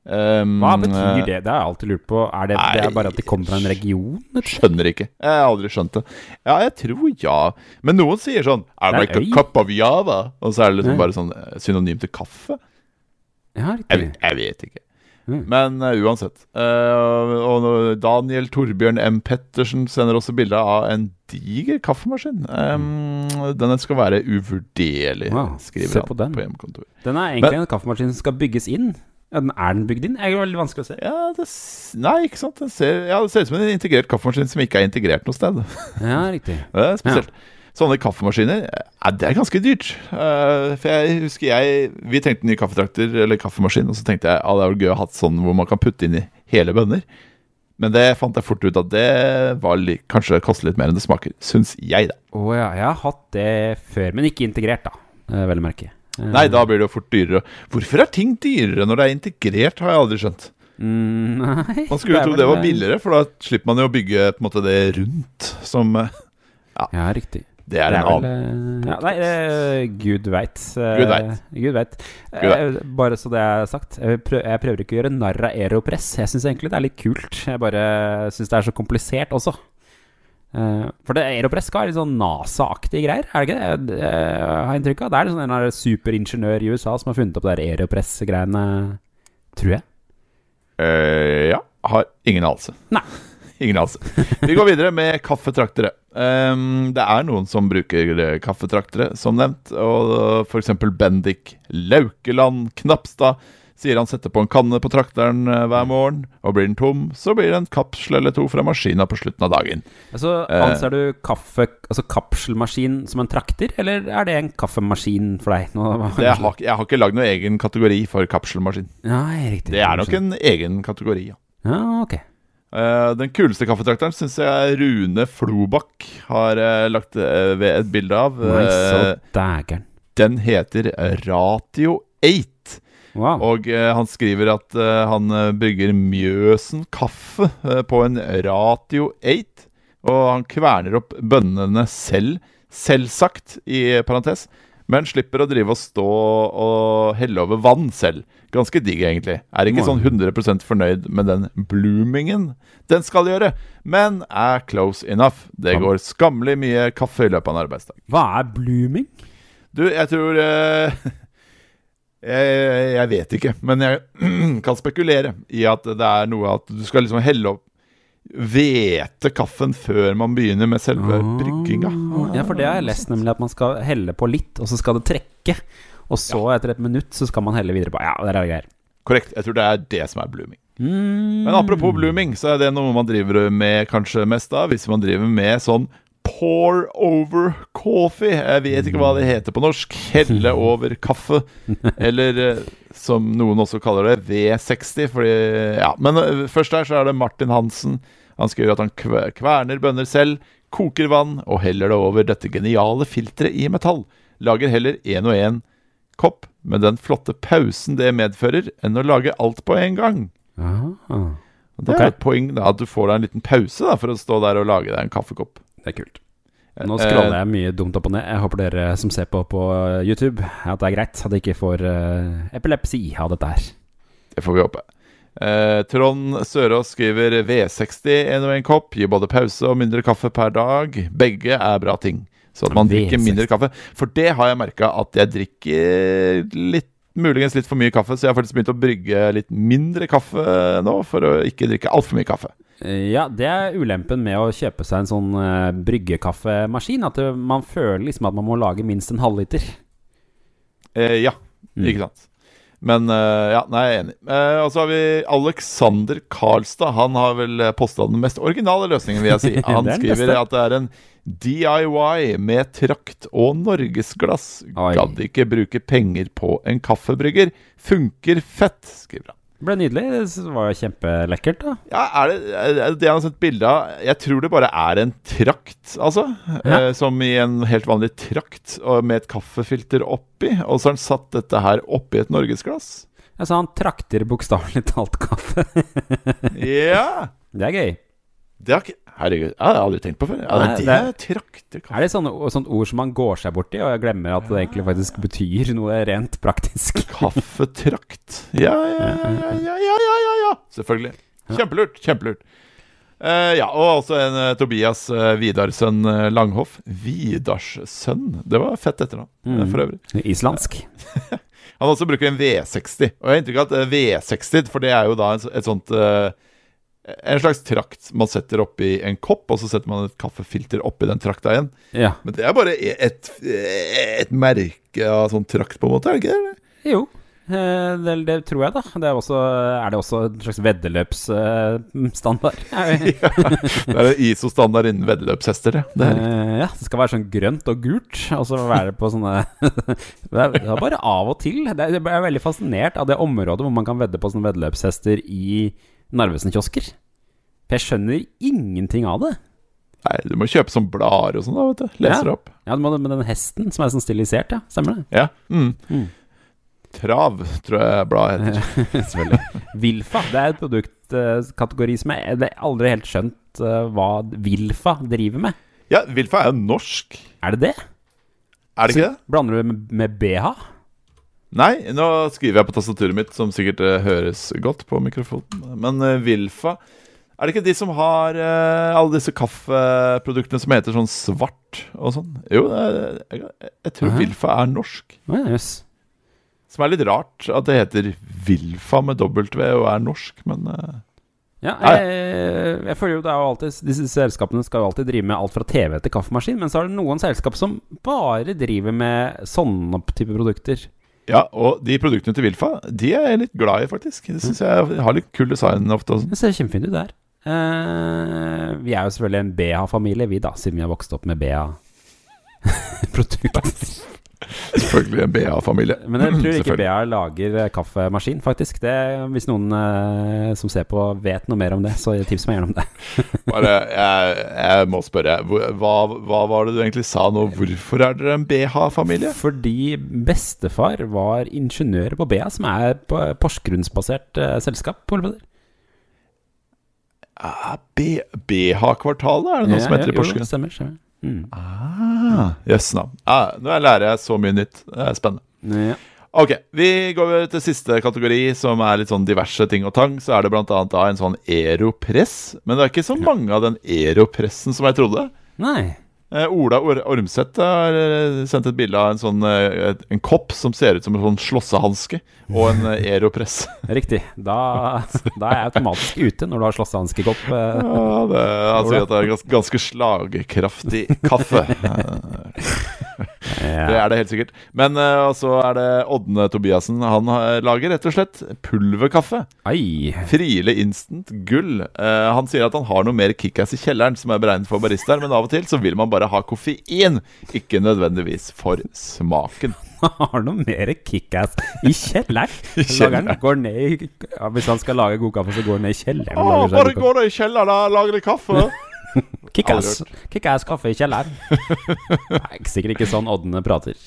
Um, Hva betyr eh, det? Det har jeg alltid lurt på. Er det, det er bare at de kommer fra en region? Skjønner ikke. Jeg har aldri skjønt det. Ja, jeg tror ja. Men noen sier sånn I Det like a cup of Java. Og så er det liksom nei. bare sånn eh, synonym til kaffe. Ja, Jeg, jeg vet ikke. Mm. Men uh, uansett. Uh, og Daniel Torbjørn M. Pettersen sender også bilde av en diger kaffemaskin. Um, den skal være uvurderlig, Wow, skriver se han på på, den. hjemmekontor. Den er egentlig en kaffemaskin som skal bygges inn. Ja, den er den bygd inn? Det er veldig vanskelig å se. Ja, det, nei, ikke sant. Den ser, ja, det ser ut som en integrert kaffemaskin som ikke er integrert noe sted. Ja, riktig. Det er spesielt. Sånne kaffemaskiner, ja, det er ganske dyrt. Uh, for jeg husker jeg Vi trengte nye kaffetrakter, eller kaffemaskin, og så tenkte jeg at det var gøy å ha sånn hvor man kan putte inn i hele bønner. Men det fant jeg fort ut at det var litt, kanskje koster litt mer enn det smaker. Syns jeg, da. Å ja, jeg har hatt det før, men ikke integrert, da. Eh, Vel å merke. Eh, Nei, da blir det jo fort dyrere. Hvorfor er ting dyrere når det er integrert, har jeg aldri skjønt. mm, Nei Man skulle er jo tro det var eh, billigere, for da slipper man jo å bygge på en måte det rundt som ja. Ja, riktig. Det er en vel, annen. eh, ja, Nei, uh, gud veit. Uh, Gud vet. Eh, bare så det er sagt. Jeg, prøver, jeg prøver ikke å gjøre narr av Aeropress. Jeg syns egentlig det er litt kult. Jeg bare syns det er så komplisert også. Eh, for det Aeropress skal være litt sånn NASA-aktige greier, er det ikke det? Det jeg har inntrykk av. Det er sånn en superingeniør i USA som har funnet opp det Aeropress-greiene, tror jeg. Eh, ja. Har ingen anelse. Nei. Ingen anelse. Vi går videre med kaffetraktere. Um, det er noen som bruker eh, kaffetraktere, som nevnt. Og f.eks. Bendik Laukeland Knapstad Sier han setter på en kanne på trakteren eh, hver morgen, og blir den tom, så blir det en kapsel eller to fra maskina på slutten av dagen. Altså, Eh. Anser du kaffe, altså kapselmaskin som en trakter, eller er det en kaffemaskin for deg? Nå, jeg, har, jeg har ikke lagd noen egen kategori for kapselmaskin. Nei, riktig. Det er nok en egen kategori, ja. Ja, ok. Eh, den kuleste kaffetrakteren syns jeg Rune Flobakk har uh, lagt uh, ved et bilde av. Eh, den heter Ratio 8. Wow. Og han skriver at han brygger Mjøsen kaffe på en Ratio 8. Og han kverner opp bønnene selv, selvsagt, i parentes. Men slipper å drive og stå og helle over vann selv. Ganske digg, egentlig. Er ikke sånn 100% fornøyd med den bloomingen den skal gjøre, men er close enough. Det går skammelig mye kaffe i løpet av en arbeidsdag. Hva er blooming? Du, jeg tror eh, jeg, jeg vet ikke, men jeg kan spekulere i at det er noe at du skal liksom helle opp Hvete kaffen før man begynner med selve brygginga. Ja, for det har jeg lest, nemlig at man skal helle på litt, og så skal det trekke. Og så, etter et minutt, så skal man helle videre på. Ja, der er det greier. Korrekt. Jeg tror det er det som er blooming. Mm. Men apropos blooming, så er det noe man driver med kanskje mest av hvis man driver med sånn pour over coffee. Jeg vet ikke hva det heter på norsk. Helle over kaffe. Eller eh, som noen også kaller det, V60. Fordi, ja. Men eh, først der så er det Martin Hansen. Han skriver at han kverner bønner selv, koker vann og heller det over dette geniale filteret i metall. Lager heller én og én kopp med den flotte pausen det medfører, enn å lage alt på en gang. Aha. Det er er et poeng da, at du får deg en liten pause da, for å stå der og lage deg en kaffekopp. Det er kult. Nå scroller Eh, jeg mye dumt opp og ned. Jeg håper dere som ser på på YouTube, at det er greit. At jeg ikke får eh, epilepsi av dette her. Det får vi håpe. Eh, Trond Sørås skriver V60 en og en kopp. Gir både pause og mindre kaffe per dag. Begge er bra ting. Så at man drikker V60. mindre kaffe. For det har jeg merka at jeg drikker litt Muligens litt for mye kaffe, så jeg har faktisk begynt å brygge litt mindre kaffe nå, for å ikke drikke altfor mye kaffe. Eh, Ja, det er ulempen med å kjøpe seg en sånn uh, bryggekaffemaskin. At man føler liksom at man må lage minst en halvliter. Eh, ja, Mm. ikke sant. Men uh, ja, nei, jeg er enig. Uh, og så har vi Alexander Karlstad. Han har vel posta den mest originale løsningen, vil jeg si. Han er skriver at det er en DIY med trakt og norgesglass. Gadd ikke bruke penger på en kaffebrygger. Funker fett, skriver han. Det ble nydelig. Det var jo kjempelekkert, da. Ja, er det, er det Jeg har sett bilde av? Jeg tror det bare er en trakt, altså. Ja. Eh, som i en helt vanlig trakt og med et kaffefilter oppi. Og så har han satt dette her oppi et norgesglass. Altså, han trakter bokstavelig talt kaffe. Ja! det er gøy. Det har ikke Herregud, jeg har aldri tenkt på før. Ja, det, det- er traktekaffe. Er det sånne, sånt ord som man går seg borti, og jeg glemmer at det egentlig faktisk betyr noe rent praktisk? Kaffetrakt. Ja, ja, ja, ja, ja, ja, ja. Selvfølgelig. Kjempelurt. Kjempelurt. Uh, ja, og også en uh, Tobias uh, Vidarsønn eh, Langhoff. Vidarssønn? Det var fett etternavn, Mm. for øvrig. Islandsk. Han også bruker en V60. Og jeg har inntrykk av at eh, V60, for det er jo da et, et sånt En slags trakt man setter oppi en kopp, og så setter man et kaffefilter oppi den trakta igjen. Ja. Men det er bare et, et merke av sånn trakt, på en måte, er det ikke det? Jo. eh, Det, det tror jeg, da. Det er, også, er det også en slags veddeløpsstandard? Det er ISO-standard innen veddeløpshester, det. Eh, ja, det skal være sånn grønt og gult, og så være på sånne Det er bare av og til. Det jeg er veldig fascinert av det området hvor man kan vedde på sånne veddeløpshester i Narvesen-kiosker. For jeg skjønner ingenting av det. Nei, du må kjøpe sånn blader og sånn, da, vet du. Leser Ja. opp. Ja, du må med den hesten som er sånn stilisert, ja. Stemmer det? Ja. Mm. Mm. Trav, tror jeg bladet heter. Selvfølgelig. Wilfa, det er et produktkategori som jeg, jeg aldri helt skjønt eh, hva Wilfa driver med. Ja, Wilfa er jo norsk. Er det det? Er det ikke det? Blander du det med, med BH? Nei, nå skriver jeg på tastaturet mitt, som sikkert eh, høres godt på mikrofonen. Men uh, Wilfa Er det ikke de som har uh, alle disse kaffeproduktene som heter sånn svart og sånn? Jo, jeg, jeg tror Aha. Wilfa er norsk. Ja, Jøss. Som er litt rart at det heter Wilfa med W og er norsk, men Ja, jeg, jeg føler jo det er jo alltid Disse selskapene skal jo alltid drive med alt fra TV til kaffemaskin, men så er det noen selskap som bare driver med sånne type produkter. Ja, og de produktene til Wilfa De er jeg litt glad i, faktisk. Det synes jeg har litt kul design ofte. Det ser kjempefint ut der. Uh, vi er jo selvfølgelig en BH-familie, vi da, siden vi har vokst opp med BH-produkter. Selvfølgelig en BA-familie. Men jeg tror ikke. BA lager eh, kaffemaskin, faktisk. Det, hvis noen eh, som ser på, vet noe mer om det, så tips meg gjerne om det. Bare, jeg, jeg må spørre, hva, hva var det du egentlig sa nå? Hvorfor er dere en BH-familie? Fordi bestefar var ingeniør på BA, som er på Porsgrunnsbasert eh, selskap. Ah, BH-kvartalet, er det noe som heter i jo, det Stemmer. stemmer. Mm. Ah, Jøss navn. Ah, nå lærer jeg så mye nytt. Det er spennende. Ja. Ok, vi går over til siste kategori, som er litt sånn diverse ting og tang. Så er det annet en sånn Aeropress. Men det er ikke så mange av den Aeropressen som jeg trodde. Nei. Eh, Ola Or Ormseth har eh, sendt et bilde av en sånn eh, en kopp som ser ut som en sånn slåssehanske, og en Aeropress. Riktig. Da, da er jeg automatisk ute når du har slåssehanskekopp. eh. Ja, det, han sier at det er gans ganske slagkraftig kaffe. Det er det helt sikkert. Men så er det Ådne Tobiassen. Han lager rett og slett pulverkaffe. Ei. Friele Instant Gull. Han sier at han har noe mer kickass i kjelleren som er beregnet for baristaer, men av og til så vil man bare ha koffein, ikke nødvendigvis for smaken. Har noe mer kickass i kjelleren. Kjelleren. Han- Går ned i ja, Hvis han skal lage god kaffe, så går han ned i kjelleren. seg bare gå ned i kjelleren og lager litt kaffe. Kickass. kick kaffe i kjelleren. Nei, sikkert ikke sånn oddene prater.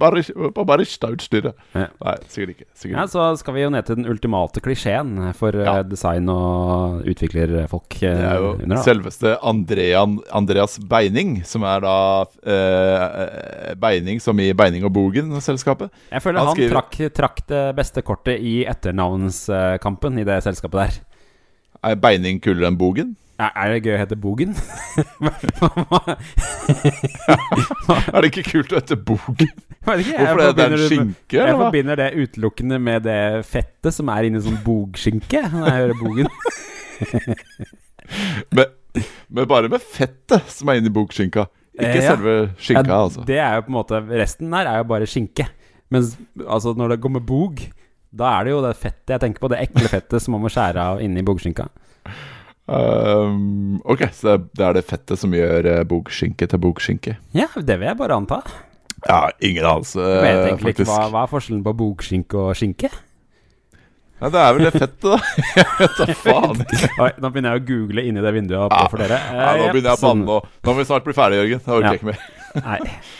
Bare, på baristautstyret. Ja. Nei, sikkert ikke. Sikkert Ja, så skal vi jo ned til den ultimate klisjeen for eh, Ja. design- og utviklerfolk eh, Det er jo under. selveste Andrean, Andreas Beining, som er da eh, Beining som i Beining og Bogen-selskapet. Jeg føler han han, skriver- trakk, trakk det beste kortet i etternavnskampen i det selskapet der. Er Beining kulere enn Bogen? Er, det gøy å hete Bogen? Er det ikke kult å hete Bogen? Hvorfor? Det er en det med- skinke, Jeg eller forbinder det utelukkende med det fettet som er inni sånn bogskinke. Når jeg hører bogen men, men, bare med fettet som er inni bogskinka, Ikke Eh, ja. selve skinka, Ja, altså. Det er jo på en måte Resten der er jo bare skinke. Mens altså, når det går med bog, da er det jo det fettet jeg tenker på. Det ekle fettet som man må skjære av inni bogskinka. Um, ok, så det, er det fettet som gjør uh, bokskinke til bokskinke. Ja, det vil jeg bare anta. Ja, ingen anelse, Jeg vet uh, faktisk. ikke hva, hva er forskjellen på bokskinke og skinke. Ja, det er vel det fettet, da. Jeg vet da faen. Oi, nå begynner jeg å google inni det vinduet oppe Ja. for dere. Ja, nå Eh, begynner jeg å sånn- banne. Nå må vi snart bli ferdige, Jørgen. Det orker Ja. ikke mer. Nei.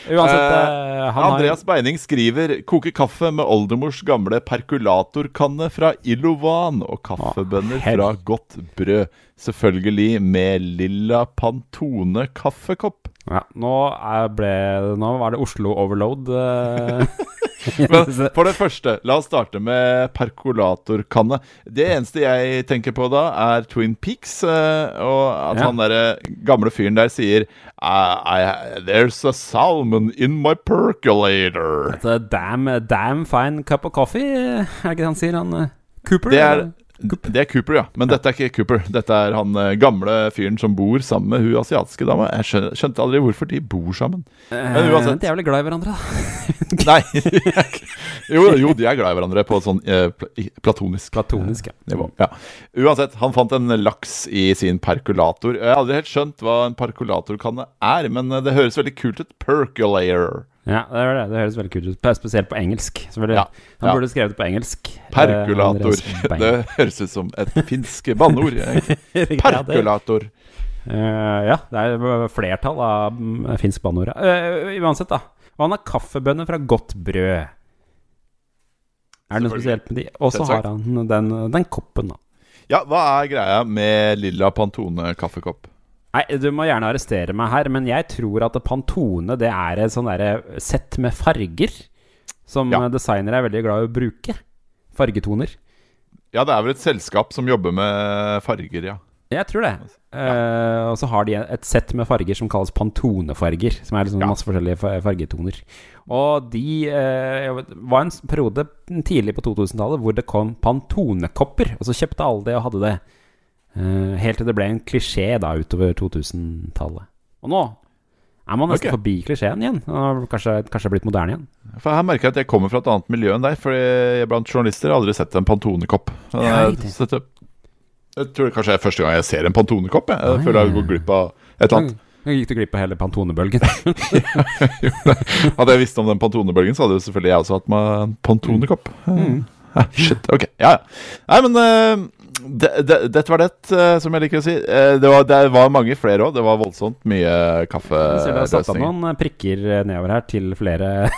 Uansett, uh, han har Andreas Beining skriver Koke kaffe med oldemors gamle perkulatorkanne fra Ilovan' og kaffebønner fra Godt brød. Selvfølgelig med lilla Pantone kaffekopp. ja, nå, er ble, nå var det Oslo Overload. Men for det første, la oss starte med perkulatorkanne. Det eneste jeg tenker på da, er Twin Peaks. eh, Og at Ja. han derre gamle fyren der sier I, I, There's a salmon in my percolator. Damn, damn fine cup of coffee, er det ikke det han sier? Han eh, Cooper? Det er? Det er Cooper, ja. Men dette er ikke Cooper. Dette er han eh, gamle fyren som bor sammen med hun asiatiske dama. Jeg skjønte, skjønte aldri hvorfor de bor sammen. Men uansett. Eh, De er vel glad i hverandre, da. Nei Jo, jo, de er glad i hverandre på et sånn eh, platonisk Platonisk, ja. nivå. Ja. Uansett, han fant en laks i sin perkulator. Jeg har aldri helt skjønt hva en perkulatorkanne er, men eh, det høres veldig kult ut. Percolator. Ja, det, er det. det høres veldig kult ut. Spesielt på engelsk. Ja, Han burde skrevet det på engelsk. Perkulator. Det høres ut som et finsk banneord. Perkulator. Eh, ja, det er flertall av mm, finsk banneord. Eh, uansett, da. Og han har kaffebønner fra godt brød. Er det noe spesielt med de? Og så har han den, den koppen, da. Ja, hva er greia med lilla Pantone kaffekopp? Nei, du må gjerne arrestere meg her, men jeg tror at Pantone det er et sånn sett med farger som Ja. designere er veldig glad i å bruke. Fargetoner. Ja, det er vel et selskap som jobber med farger, ja. Jeg tror det. Eh, og så har de et sett med farger som kalles Pantone-farger. Som er liksom Ja. masse forskjellige fargetoner. Og de eh, var en periode tidlig på 2000-tallet hvor det kom Pantone-kopper. Og så kjøpte alle det og hadde det. Eh, helt til det ble en klisjé da utover 2000-tallet. Og nå Er man nesten okay. forbi klisjeen igjen? Og Kanskje, kanskje blitt moderne igjen? For her merker jeg at jeg kommer fra et annet miljø enn deg. For jeg, blant journalister har aldri sett en Pantone-kopp. Jeg, jeg tror det kanskje er første gang jeg ser en Pantone-kopp. Jeg, jeg føler jeg har går glipp av et eller annet. Jeg gikk du glipp av hele Pantone-bølgen? Hadde jeg visst om den Pantone-bølgen, så hadde jo selvfølgelig jeg også hatt meg en Pantone-kopp. Mm. Ah, Shit, ok, ja, ja. Nei, men eh, det, det, dette var det, eh, som jeg liker å si. Eh, det, var, det var mange flere òg. Det var voldsomt mye kaffeløsninger Vi du har satt av noen eh, prikker nedover her til flere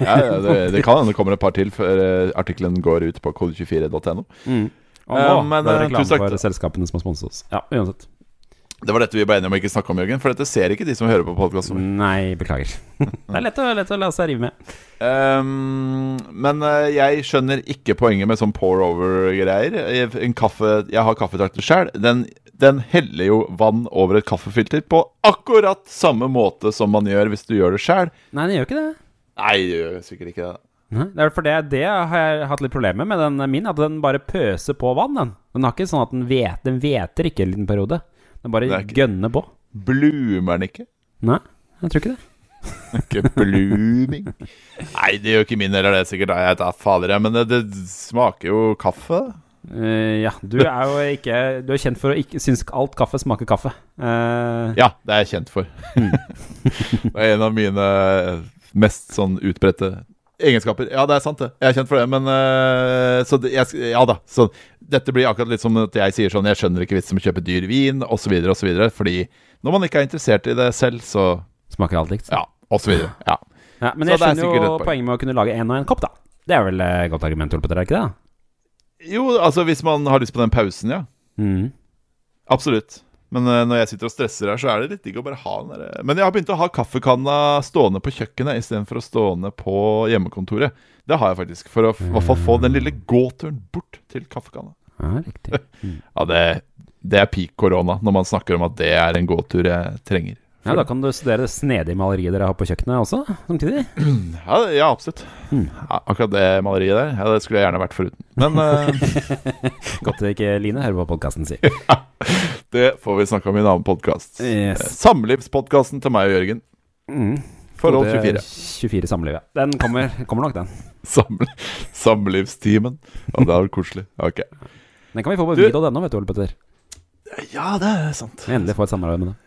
Ja, ja, det, det kan hende det kommer et par til før artikkelen går ut på kode24.no. mm. Og nå nå men, det er reklame for selskapene som har sponset oss. Ja, uansett. Det var dette vi ble enige om å ikke snakke om, Jørgen. For dette ser ikke de som hører på podkasten. Nei, beklager. det er lett å, lett å la seg rive med. Um, men eh, jeg skjønner ikke poenget med sånn pour over-greier. Jeg- En kaffe Jeg har kaffetrakter sjøl. Den, den heller jo vann over et kaffefilter på akkurat samme måte som man gjør hvis du gjør det sjøl. Nei, den gjør ikke det. Nei, det gjør sikkert ikke det. Det er for det, det har jeg hatt litt problemer med den min, at den bare pøser på vann. Den Den har ikke sånn at den vet Den ikke en liten periode. Bare Det er ikke- gønne på. Bloomer den ikke? Nei, jeg tror ikke det. Ikke blooming. Nei, det gjør ikke min heller, det er sikkert. Jeg vet fader, jeg. Men det, det smaker jo kaffe. Uh, ja, du er jo ikke Du er kjent for å ikke synes alt kaffe smaker kaffe. Uh... Ja, det er jeg kjent for. det er en av mine mest sånn utbredte egenskaper. Ja, det er sant, det. Jeg er kjent for det. Men uh, Så det, jeg, ja da. Så dette blir akkurat litt som at jeg sier sånn Jeg skjønner ikke vitsen med å kjøpe dyr vin, osv., osv. Fordi når man ikke er interessert i det selv, så smaker alt likt. Ja, osv. Ja. Ja, men jeg er skjønner jo et poeng. poenget med å kunne lage én og én kopp, da. Det er vel et godt argument, Ole Petter, er ikke det? Jo, altså hvis man har lyst på den pausen, ja. Mm. Absolutt. Men øh, når jeg sitter og stresser her, så er det litt digg å bare ha den der Men jeg har begynt å ha kaffekanna stående på kjøkkenet istedenfor å stående på hjemmekontoret. Det har jeg faktisk, for å i hvert fall få den lille gåturen bort til kaffekanna. Ja, riktig. Ja, det, det er peak korona når man snakker om at det er en gåtur jeg trenger. Ja, Da kan du studere det snedige maleriet dere har på kjøkkenet også, samtidig. Ja, ja absolutt. Mm. Ja, akkurat det maleriet der, ja, det skulle jeg gjerne vært foruten. Men uh... Godt ikke Line hører på podkasten, si. det får vi snakke om i en annen podkast. Yes. Samlivspodkasten til meg og Jørgen. Mm. Forhold 24. 24 samliv, ja. Den kommer, kommer nok, den. Saml samlivstimen. Ja, det er koselig. Ok. Den kan vi få på Du- denne, vet du, Ole Petter. Ja, det er sant. Endelig få et samarbeid med det.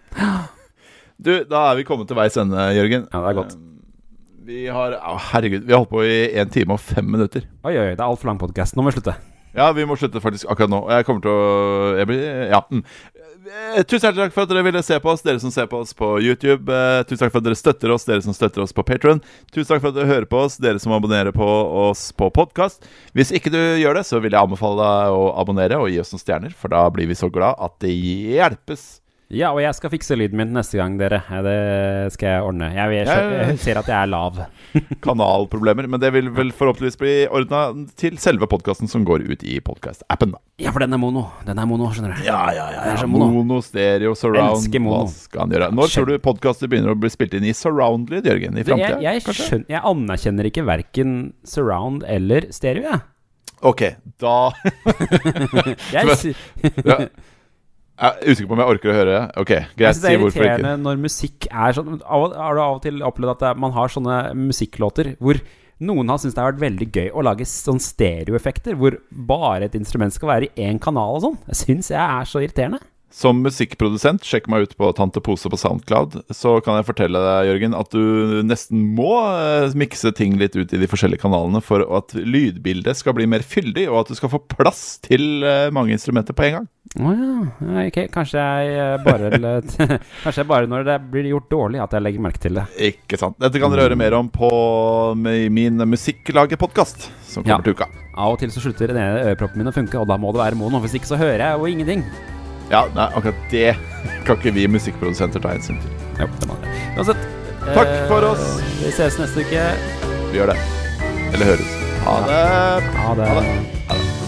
Du, da er vi kommet til veis ende, Jørgen. Ja, det er godt. Eh, Vi har å, Herregud, vi har holdt på i én time og fem minutter. Oi, oi, det er altfor lang podkast. Nå må vi slutte. Ja, vi må slutte faktisk akkurat nå. Jeg kommer til å jeg blir, Ja. Mm. Eh, Tusen hjertelig takk for at dere ville se på oss, dere som ser på oss på YouTube. Eh, Tusen takk for at dere støtter oss, dere som støtter oss på Patron. Tusen takk for at dere hører på oss, dere som abonnerer på oss på podkast. Hvis ikke du gjør det, så vil jeg anbefale deg å abonnere og gi oss noen stjerner, for da blir vi så glad at det hjelpes. Ja, og jeg skal fikse lyden min neste gang, dere. Det skal jeg ordne. Jeg, jeg, ja. jeg ser at jeg er lav. Kanalproblemer. Men det vil vel forhåpentligvis bli ordna til selve podkasten som går ut i podkast-appen. da Ja, for den er mono. Den er mono, skjønner du. Ja, ja, ja. ja. mono. Mono, stereo, surround. Elsker mono. Hva skal han gjøre? Når tror du podkaster begynner å bli spilt inn i surround-lyd, Jørgen? I Jeg, framtida? jeg, skjønner, jeg anerkjenner ikke verken surround eller stereo, jeg. Ok, da Jeg, ja. Jeg er usikker på om jeg orker å høre. Ok, jeg si synes ikke. det er irriterende når musikk er sånn Har du av og til opplevd at man har sånne musikklåter hvor noen har syntes det har vært veldig gøy å lage sånn stereoeffekter, hvor bare et instrument skal være i én kanal og sånn? Jeg syns jeg er så irriterende. Som musikkprodusent, sjekk meg ut på Tante Pose på Soundcloud. Så kan jeg fortelle deg, Jørgen, at du nesten må eh, mikse ting litt ut i de forskjellige kanalene for at lydbildet skal bli mer fyldig, og at du skal få plass til eh, mange instrumenter på en gang. Å oh, ja. ok, Kanskje jeg eh, bare Kanskje jeg bare når det blir gjort dårlig, at jeg legger merke til det. Ikke sant. Dette kan dere høre mer om på min Musikklaget-podkast, som Ja. kommer til uka. Av og til så slutter den ene øreproppen min å funke, og da må det være mono. Hvis ikke så hører jeg jo ingenting. Ja, nei, akkurat det kan ikke vi musikkprodusenter ta hensyn til. Jo, det må dere. Uansett. Takk eh, for oss. Vi ses neste uke. Vi gjør det. Eller høres. Ha det. Ha det. Ha det.